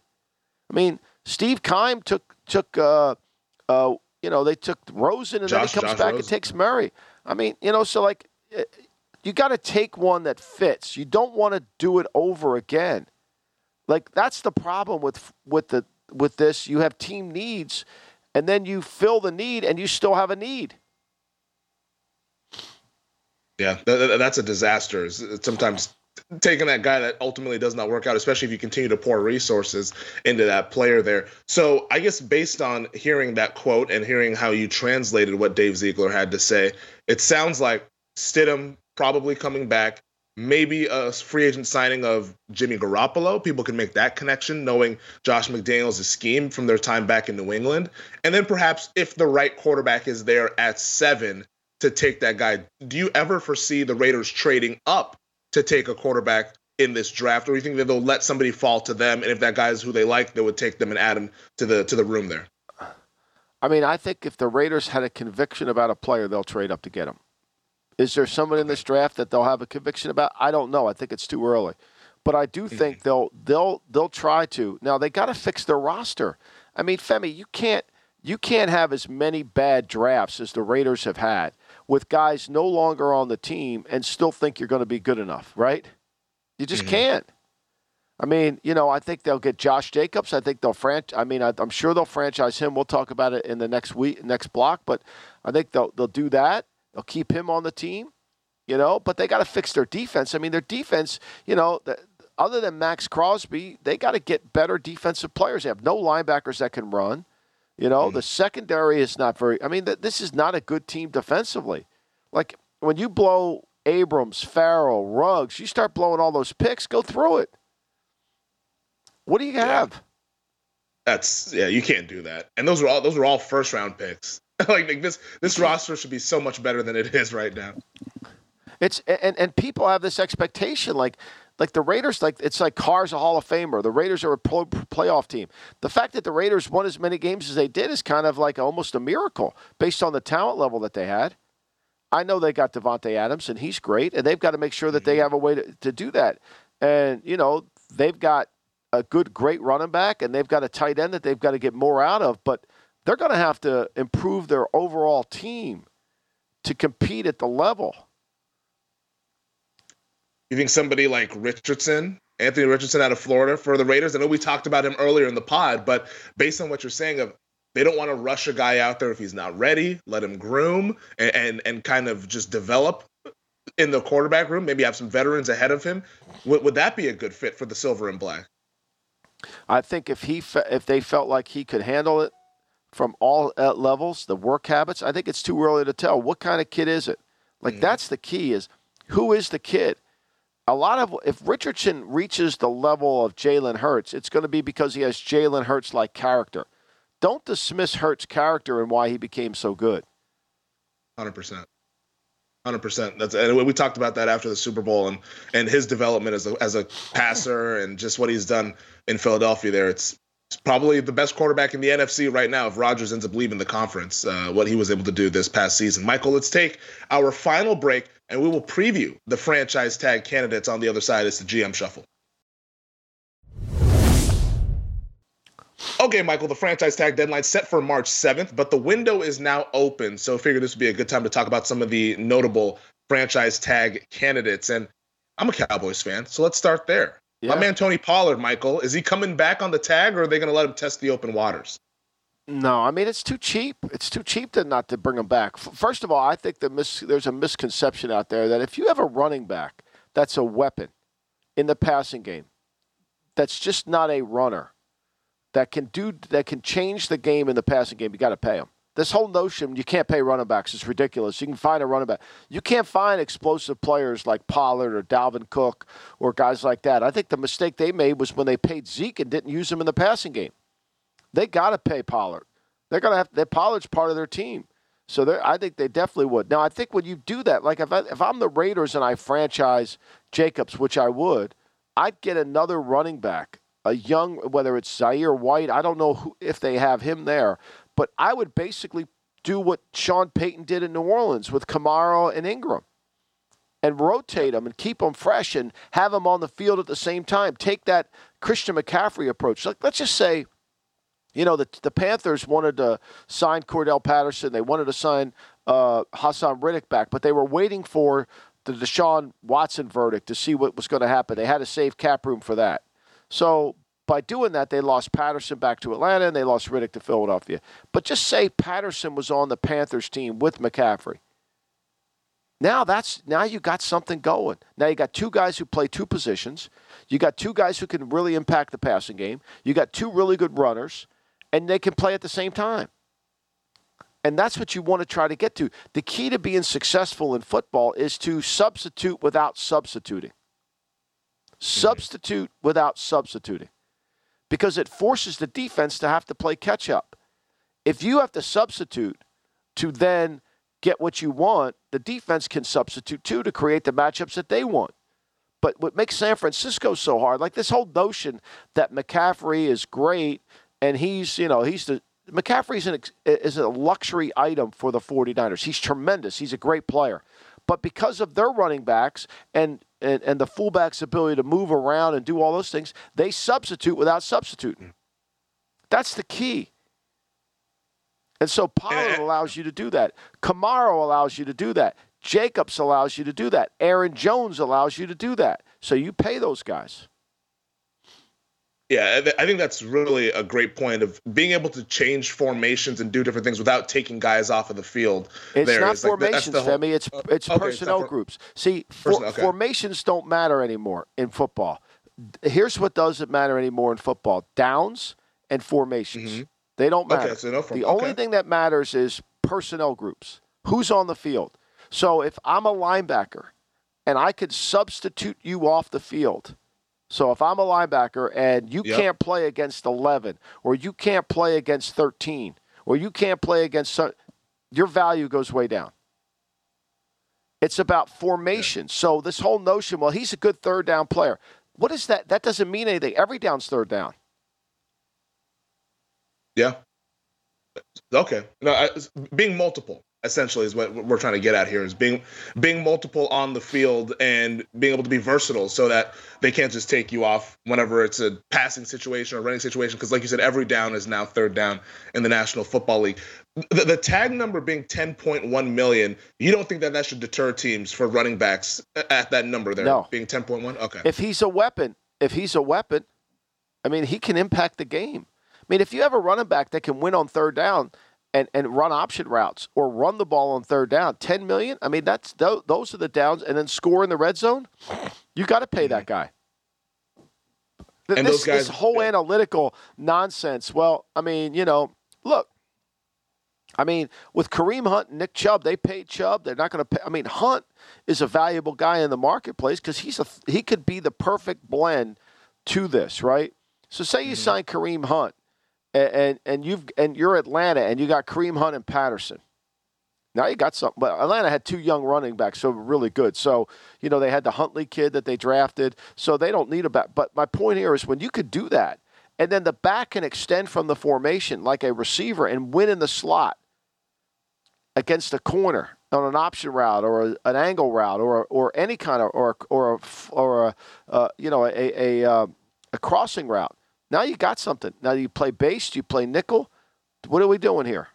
I mean, Steve Keim took took uh, uh, you know they took Rosen, and Josh, then he comes Josh back Rosen. and takes Murray. I mean, you know, so like eh, you got to take one that fits. You don't want to do it over again. Like that's the problem with with the with this. You have team needs, and then you fill the need, and you still have a need. Yeah, that's a disaster. Sometimes taking that guy that ultimately does not work out, especially if you continue to pour resources into that player there. So I guess based on hearing that quote and hearing how you translated what Dave Ziegler had to say, it sounds like Stidham probably coming back, maybe a free agent signing of Jimmy Garoppolo. People can make that connection, knowing Josh McDaniels' scheme from their time back in New England. And then perhaps if the right quarterback is there at seven to take that guy, do you ever foresee the Raiders trading up to take a quarterback in this draft, or do you think that they'll let somebody fall to them, and if that guy is who they like, they would take them and add him to the to the room there? I mean, I think if the Raiders had a conviction about a player, they'll trade up to get him. Is there someone in this draft that they'll have a conviction about? I don't know. I think it's too early, but I do think mm-hmm. they'll they'll they'll try to. Now they got to fix their roster. I mean, Femi, you can't you can't have as many bad drafts as the Raiders have had with guys no longer on the team and still think you're going to be good enough, right? You just mm-hmm. can't. I mean, you know, I think they'll get Josh Jacobs. I think they'll franchise. I mean, I, am sure they'll franchise him. We'll talk about it in the next week, next block. But I think they'll they'll do that. They'll keep him on the team, you know. But they got to fix their defense. I mean, their defense, you know, the, other than Maxx Crosby, they got to get better defensive players. They have no linebackers that can run. You know, mm-hmm. the secondary is not very. I mean, this is not a good team defensively. Like when you blow Abrams, Ferrell, Ruggs, you start blowing all those picks. Go through it. What do you have? Yeah. That's yeah, you can't do that. And those were all those were all first round picks. like, like this this roster should be so much better than it is right now. It's and and people have this expectation like like the Raiders, like it's like Carr's a Hall of Famer. The Raiders are a pro- playoff team. The fact that the Raiders won as many games as they did is kind of like almost a miracle based on the talent level that they had. I know they got Davante Adams and he's great, and they've got to make sure that they mm-hmm. have a way to, to do that. And you know they've got a good, great running back, and they've got a tight end that they've got to get more out of. But they're going to have to improve their overall team to compete at the level. You think somebody like Richardson, Anthony Richardson out of Florida for the Raiders? I know we talked about him earlier in the pod, but based on what you're saying of They don't want to rush a guy out there if he's not ready. Let him groom and, and, and kind of just develop in the quarterback room. Maybe have some veterans ahead of him. Would, would that be a good fit for the silver and black? I think if he fe- if they felt like he could handle it from all uh, levels, the work habits, I think it's too early to tell. What kind of kid is it? Like mm-hmm. that's the key is who is the kid? A lot of if Richardson reaches the level of Jalen Hurts, it's going to be because he has Jalen Hurts like character. Don't dismiss Hurts' character and why he became so good. Hundred percent. Hundred percent. That's and we talked about that after the Super Bowl and and his development as a as a passer and just what he's done in Philadelphia. There, it's, it's probably the best quarterback in the NFC right now. If Rodgers ends up leaving the conference, uh, what he was able to do this past season. Michael, let's take our final break and we will preview the franchise tag candidates on the other side. It's the GM Shuffle. Okay, Michael, the franchise tag deadline set for March 7th, but the window is now open. So I figured this would be a good time to talk about some of the notable franchise tag candidates. And I'm a Cowboys fan, so let's start there. Yeah. My man Tony Pollard, Michael, is he coming back on the tag or are they going to let him test the open waters? No, I mean it's too cheap. It's too cheap to not to bring him back. First of all, I think the mis- there's a misconception out there that if you have a running back that's a weapon in the passing game, that's just not a runner that can do that can change the game in the passing game, you got to pay him. This whole notion you can't pay running backs is ridiculous. You can find a running back. You can't find explosive players like Pollard or Dalvin Cook or guys like that. I think the mistake they made was when they paid Zeke and didn't use him in the passing game. They got to pay Pollard. They're gonna have. They Pollard's part of their team. So I think they definitely would. Now, I think when you do that, like if, I, if I'm the Raiders and I franchise Jacobs, which I would, I'd get another running back a young, whether it's Zamir White, I don't know who, if they have him there, but I would basically do what Sean Payton did in New Orleans with Kamara and Ingram and rotate them and keep them fresh and have them on the field at the same time. Take that Christian McCaffrey approach. Like, let's just say, you know, the, the Panthers wanted to sign Cordarrelle Patterson. They wanted to sign uh, Haason Reddick back, but they were waiting for the Deshaun Watson verdict to see what was going to happen. They had to save cap room for that. So by doing that, they lost Patterson back to Atlanta and they lost Reddick to Philadelphia. But just say Patterson was on the Panthers team with McCaffrey. Now that's now you got something going. Now you got two guys who play two positions. You got two guys who can really impact the passing game. You got two really good runners, and they can play at the same time. And that's what you want to try to get to. The key to being successful in football is to substitute without substituting. Mm-hmm. Substitute without substituting because it forces the defense to have to play catch up. If you have to substitute to then get what you want, the defense can substitute too to create the matchups that they want. But what makes San Francisco so hard, like this whole notion that McCaffrey is great and he's, you know, he's the McCaffrey's an, is a luxury item for the 49ers. He's tremendous. He's a great player. But because of their running backs and and, and the fullback's ability to move around and do all those things, they substitute without substituting. That's the key. And so Pollard allows you to do that. Kamara allows you to do that. Jacobs allows you to do that. Aaron Jones allows you to do that. So you pay those guys. Yeah, I think that's really a great point of being able to change formations and do different things without taking guys off of the field. It's there. not it's formations, like the, Femi. It's it's okay, personnel it's groups. See, for, okay. formations don't matter anymore in football. Here's what doesn't matter anymore in football: downs and formations. Mm-hmm. They don't matter. Okay, so no the only thing that matters is personnel groups. Who's on the field? So if I'm a linebacker and I could substitute you off the field so if I'm a linebacker and you yep. can't play against 11 or you can't play against 13 or you can't play against your value goes way down. It's about formation. Yeah. So this whole notion, well, he's a good third down player. What is that? That doesn't mean anything. Every down's third down. Yeah. Okay. No, being multiple essentially is what we're trying to get at here is being being multiple on the field and being able to be versatile so that they can't just take you off whenever it's a passing situation or running situation. Because like you said every down is now third down in the National Football League. The, the tag number being 10.1 million you don't think that that should deter teams for running backs at that number there no. being 10.1 okay. If he's a weapon if he's a weapon I mean he can impact the game. I mean, if you have a running back that can win on third down and, and run option routes or run the ball on third down, 10 million, I mean, that's those are the downs and then score in the red zone, you got to pay that guy. And this, guys, this whole analytical nonsense. Well, I mean, you know, look, I mean, with Kareem Hunt and Nick Chubb, they paid Chubb. They're not going to pay. I mean, Hunt is a valuable guy in the marketplace because he's a he could be the perfect blend to this, right? So, say you mm-hmm. sign Kareem Hunt, and, and and you've and you're Atlanta, and you got Kareem Hunt and Patterson. Now you got something. But Atlanta had two young running backs, so really good. So, you know, they had the Huntley kid that they drafted. So they don't need a back. But my point here is when you could do that, and then the back can extend from the formation like a receiver and win in the slot against a corner on an option route or a, an angle route or or any kind of or or a, or a uh, you know a a, a, uh, a crossing route. Now you got something. Now you play base, you play nickel. What are we doing here?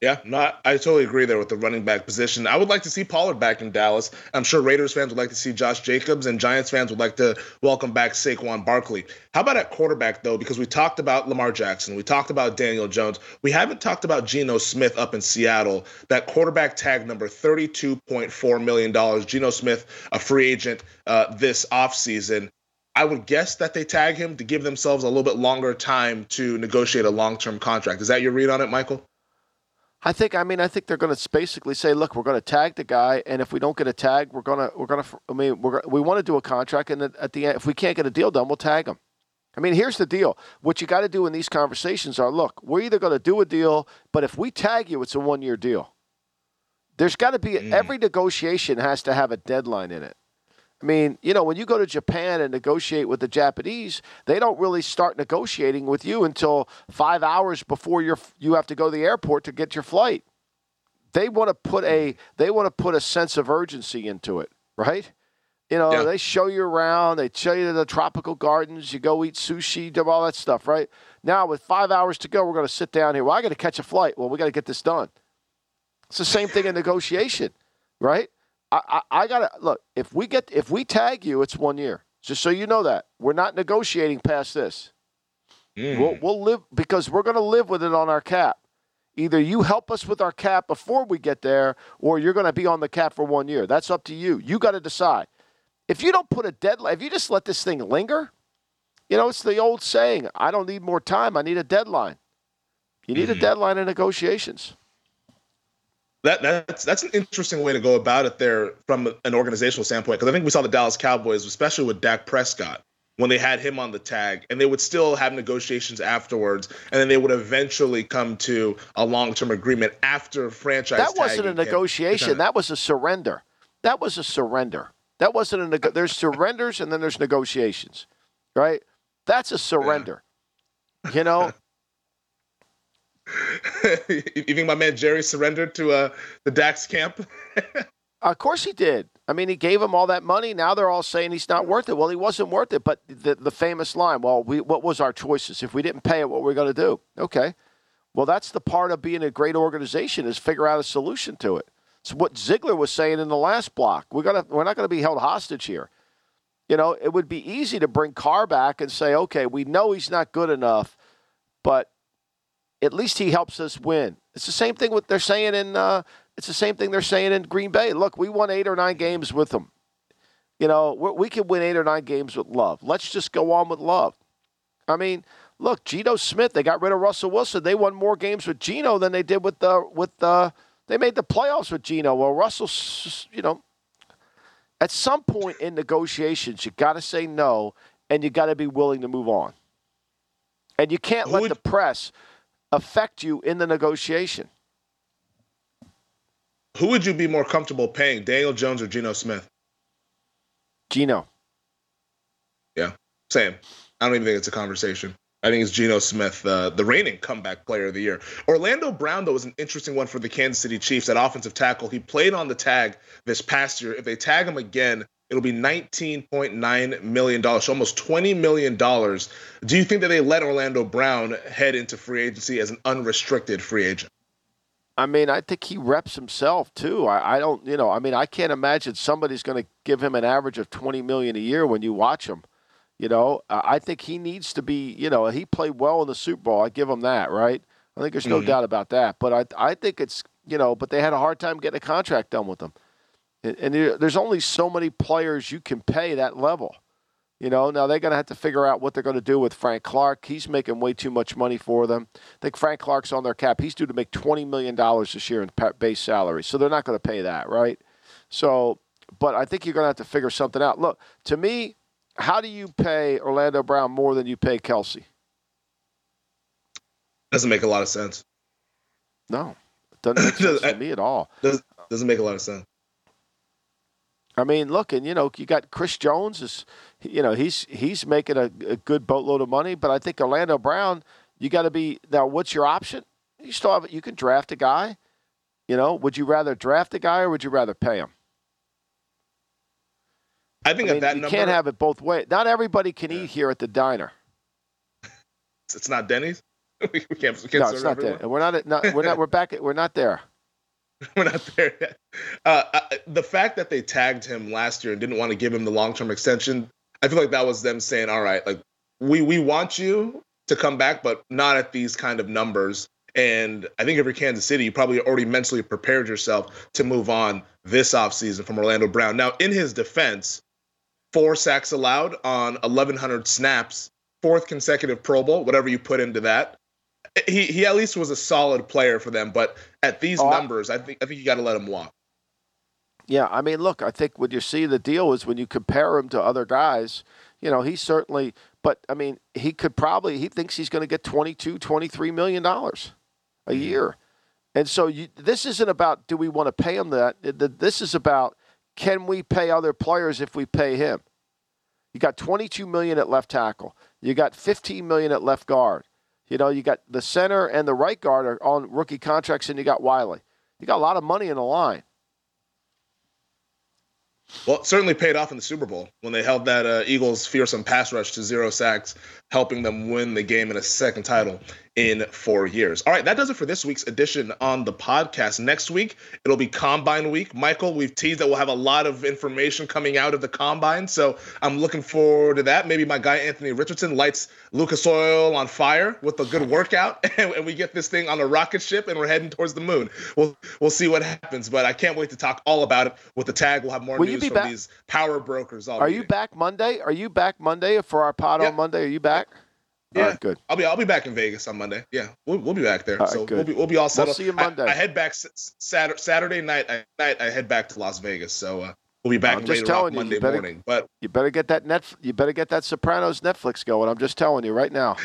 Yeah, not. I totally agree there with the running back position. I would like to see Pollard back in Dallas. I'm sure Raiders fans would like to see Josh Jacobs, and Giants fans would like to welcome back Saquon Barkley. How about at quarterback though? Because we talked about Lamar Jackson, we talked about Daniel Jones, we haven't talked about Geno Smith up in Seattle. That quarterback tag number, thirty-two point four million dollars. Geno Smith, a free agent uh, this offseason. I would guess that they tag him to give themselves a little bit longer time to negotiate a long-term contract. Is that your read on it, Michael? I think. I mean, I think they're going to basically say, "Look, we're going to tag the guy, and if we don't get a tag, we're going to we're going to. I mean, we're we want to do a contract, and at the end, if we can't get a deal done, we'll tag him." I mean, here's the deal. What you got to do in these conversations are, look, we're either going to do a deal, but if we tag you, it's a one year deal. There's got to be mm. every negotiation has to have a deadline in it. I mean, you know, when you go to Japan and negotiate with the Japanese, they don't really start negotiating with you until five hours before you you have to go to the airport to get your flight. They want to put a they want to put a sense of urgency into it, right? You know, yeah. they show you around, they show you the tropical gardens, you go eat sushi, do all that stuff, right? Now with five hours to go, we're going to sit down here. Well, I got to catch a flight. Well, we got to get this done. It's the same thing in negotiation, right? I, I, I gotta look. If we get if we tag you, it's one year. Just so you know that we're not negotiating past this. Mm. We'll, we'll live because we're going to live with it on our cap. Either you help us with our cap before we get there, or you're going to be on the cap for one year. That's up to you. You got to decide. If you don't put a deadline, if you just let this thing linger, you know, it's the old saying I don't need more time, I need a deadline. You need mm. a mm-hmm. deadline in negotiations that that's that's an interesting way to go about it there from an organizational standpoint because I think we saw the Dallas Cowboys, especially with Dak Prescott, when they had him on the tag, and they would still have negotiations afterwards, and then they would eventually come to a long-term agreement after franchise. That wasn't a negotiation. That was a surrender. That was a surrender. That wasn't a. Neg- there's surrenders and then there's negotiations, right? That's a surrender. Yeah. You know, think my man Jerry surrendered to uh, the Dax camp? of course he did. I mean, he gave him all that money. Now they're all saying he's not worth it. Well, he wasn't worth it. But the, the famous line, well, we, what was our choices? If we didn't pay it, what were we going to do? Okay. Well, that's the part of being a great organization is figure out a solution to it. It's what Ziegler was saying in the last block. We're gonna we're not going to be held hostage here. You know, it would be easy to bring Carr back and say, okay, we know he's not good enough, but at least he helps us win. It's the same thing what they're saying in. Uh, it's the same thing they're saying in Green Bay. Look, we won eight or nine games with them. You know, we can win eight or nine games with Love. Let's just go on with Love. I mean, look, Geno Smith. They got rid of Russell Wilson. They won more games with Geno than they did with the with the. They made the playoffs with Geno. Well, Russell, you know, at some point in negotiations, you got to say no, and you got to be willing to move on. And you can't let the press affect you in the negotiation. Who would you be more comfortable paying, Daniel Jones or Geno Smith? Geno. Yeah, same. I don't even think it's a conversation. I think it's Geno Smith, uh, the reigning comeback player of the year. Orlando Brown, though, was an interesting one for the Kansas City Chiefs at offensive tackle. He played on the tag this past year. If they tag him again, it'll be $19.9 million, so almost $20 million. Do you think that they let Orlando Brown head into free agency as an unrestricted free agent? I mean, I think he reps himself too. I, I don't, you know, I mean, I can't imagine somebody's going to give him an average of 20 million a year when you watch him. You know, I think he needs to be. You know, he played well in the Super Bowl. I give him that, right? I think there's no Mhm. doubt about that. But I, I think it's you know, but they had a hard time getting a contract done with him. And, there's only so many players you can pay that level. You know, now they're going to have to figure out what they're going to do with Frank Clark. He's making way too much money for them. I think Frank Clark's on their cap. He's due to make $20 million this year in base salary. So they're not going to pay that, right? So, but I think you're going to have to figure something out. Look, to me, how do you pay Orlando Brown more than you pay Kelce? Doesn't make a lot of sense. No, it doesn't make sense to me at all. Does, doesn't make a lot of sense. I mean, look, and you know, you got Chris Jones is, you know, he's he's making a, a good boatload of money, but I think Orlando Brown, you got to be now. What's your option? You still have you can draft a guy. You know, would you rather draft a guy or would you rather pay him? I think I at mean, that you number, can't have it both ways. Not everybody can eat here at the diner. it's not Denny's. we can't. We can't No, it's not everyone. that. We're not, not. We're not. We're back. At, we're not there. We're not there yet. Uh, uh, the fact that they tagged him last year and didn't want to give him the long term extension, I feel like that was them saying, "All right, like we we want you to come back, but not at these kind of numbers." And I think if you're Kansas City, you probably already mentally prepared yourself to move on this offseason from Orlando Brown. Now, in his defense, four sacks allowed on 1,100 snaps, fourth consecutive Pro Bowl, whatever you put into that. He he at least was a solid player for them, but at these Oh, numbers, I think I think you got to let him walk. Yeah, I mean, look, I think when you see the deal is when you compare him to other guys, you know, he certainly, but I mean, he could probably, he thinks he's going to get 22, 23 million dollars a mm-hmm. year. And so you, this isn't about do we want to pay him that? This is about can we pay other players if we pay him? You got 22 million at left tackle. You got 15 million at left guard. You know, you got the center and the right guard are on rookie contracts, and you got Wylie. You got a lot of money in the line. Well, it certainly paid off in the Super Bowl when they held that uh, Eagles' fearsome pass rush to zero sacks, helping them win the game in a second title in four years. All right, that does it for this week's edition on the podcast. Next week, it'll be Combine Week. Michael, we've teased that we'll have a lot of information coming out of the Combine, so I'm looking forward to that. Maybe my guy Anthony Richardson lights Lucas Oil on fire with a good workout, and, we get this thing on a rocket ship, and we're heading towards the moon. We'll we'll see what happens, but I can't wait to talk all about it with the tag. We'll have more Will news from back- these power brokers. All Are you back Monday? Are you back Monday for our pod on Monday? Are you back? Yeah, All right, good. I'll be I'll be back in Vegas on Monday. Yeah, we'll, we'll be back there. Right, so good. we'll be we'll be all We'll see you I- Monday. I, head back Saturday Saturday night. I, night I head back to Las Vegas. So uh, we'll be back I'm just ready to rock telling you, Monday you better, morning. But you better get that net. You better get that Sopranos Netflix going. I'm just telling you right now.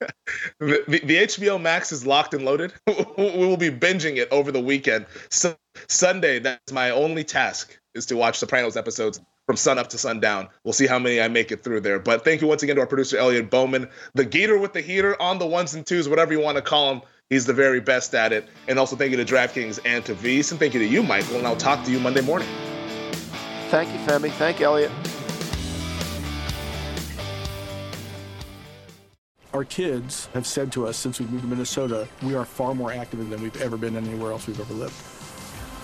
the, the, the HBO Max is locked and loaded. we will be binging it over the weekend. So Sunday, that's my only task is to watch Sopranos episodes from sun up to sundown. We'll see how many I make it through there. But thank you once again to our producer Elliot Bowman, the Gator with the heater on the ones and twos, whatever you want to call him. He's the very best at it. And also thank you to DraftKings and to V's. And thank you to you, Michael. And I'll talk to you Monday morning. Thank you, Femi. Thank you, Elliot. Our kids have said to us since we moved to Minnesota, we are far more active than we've ever been anywhere else we've ever lived.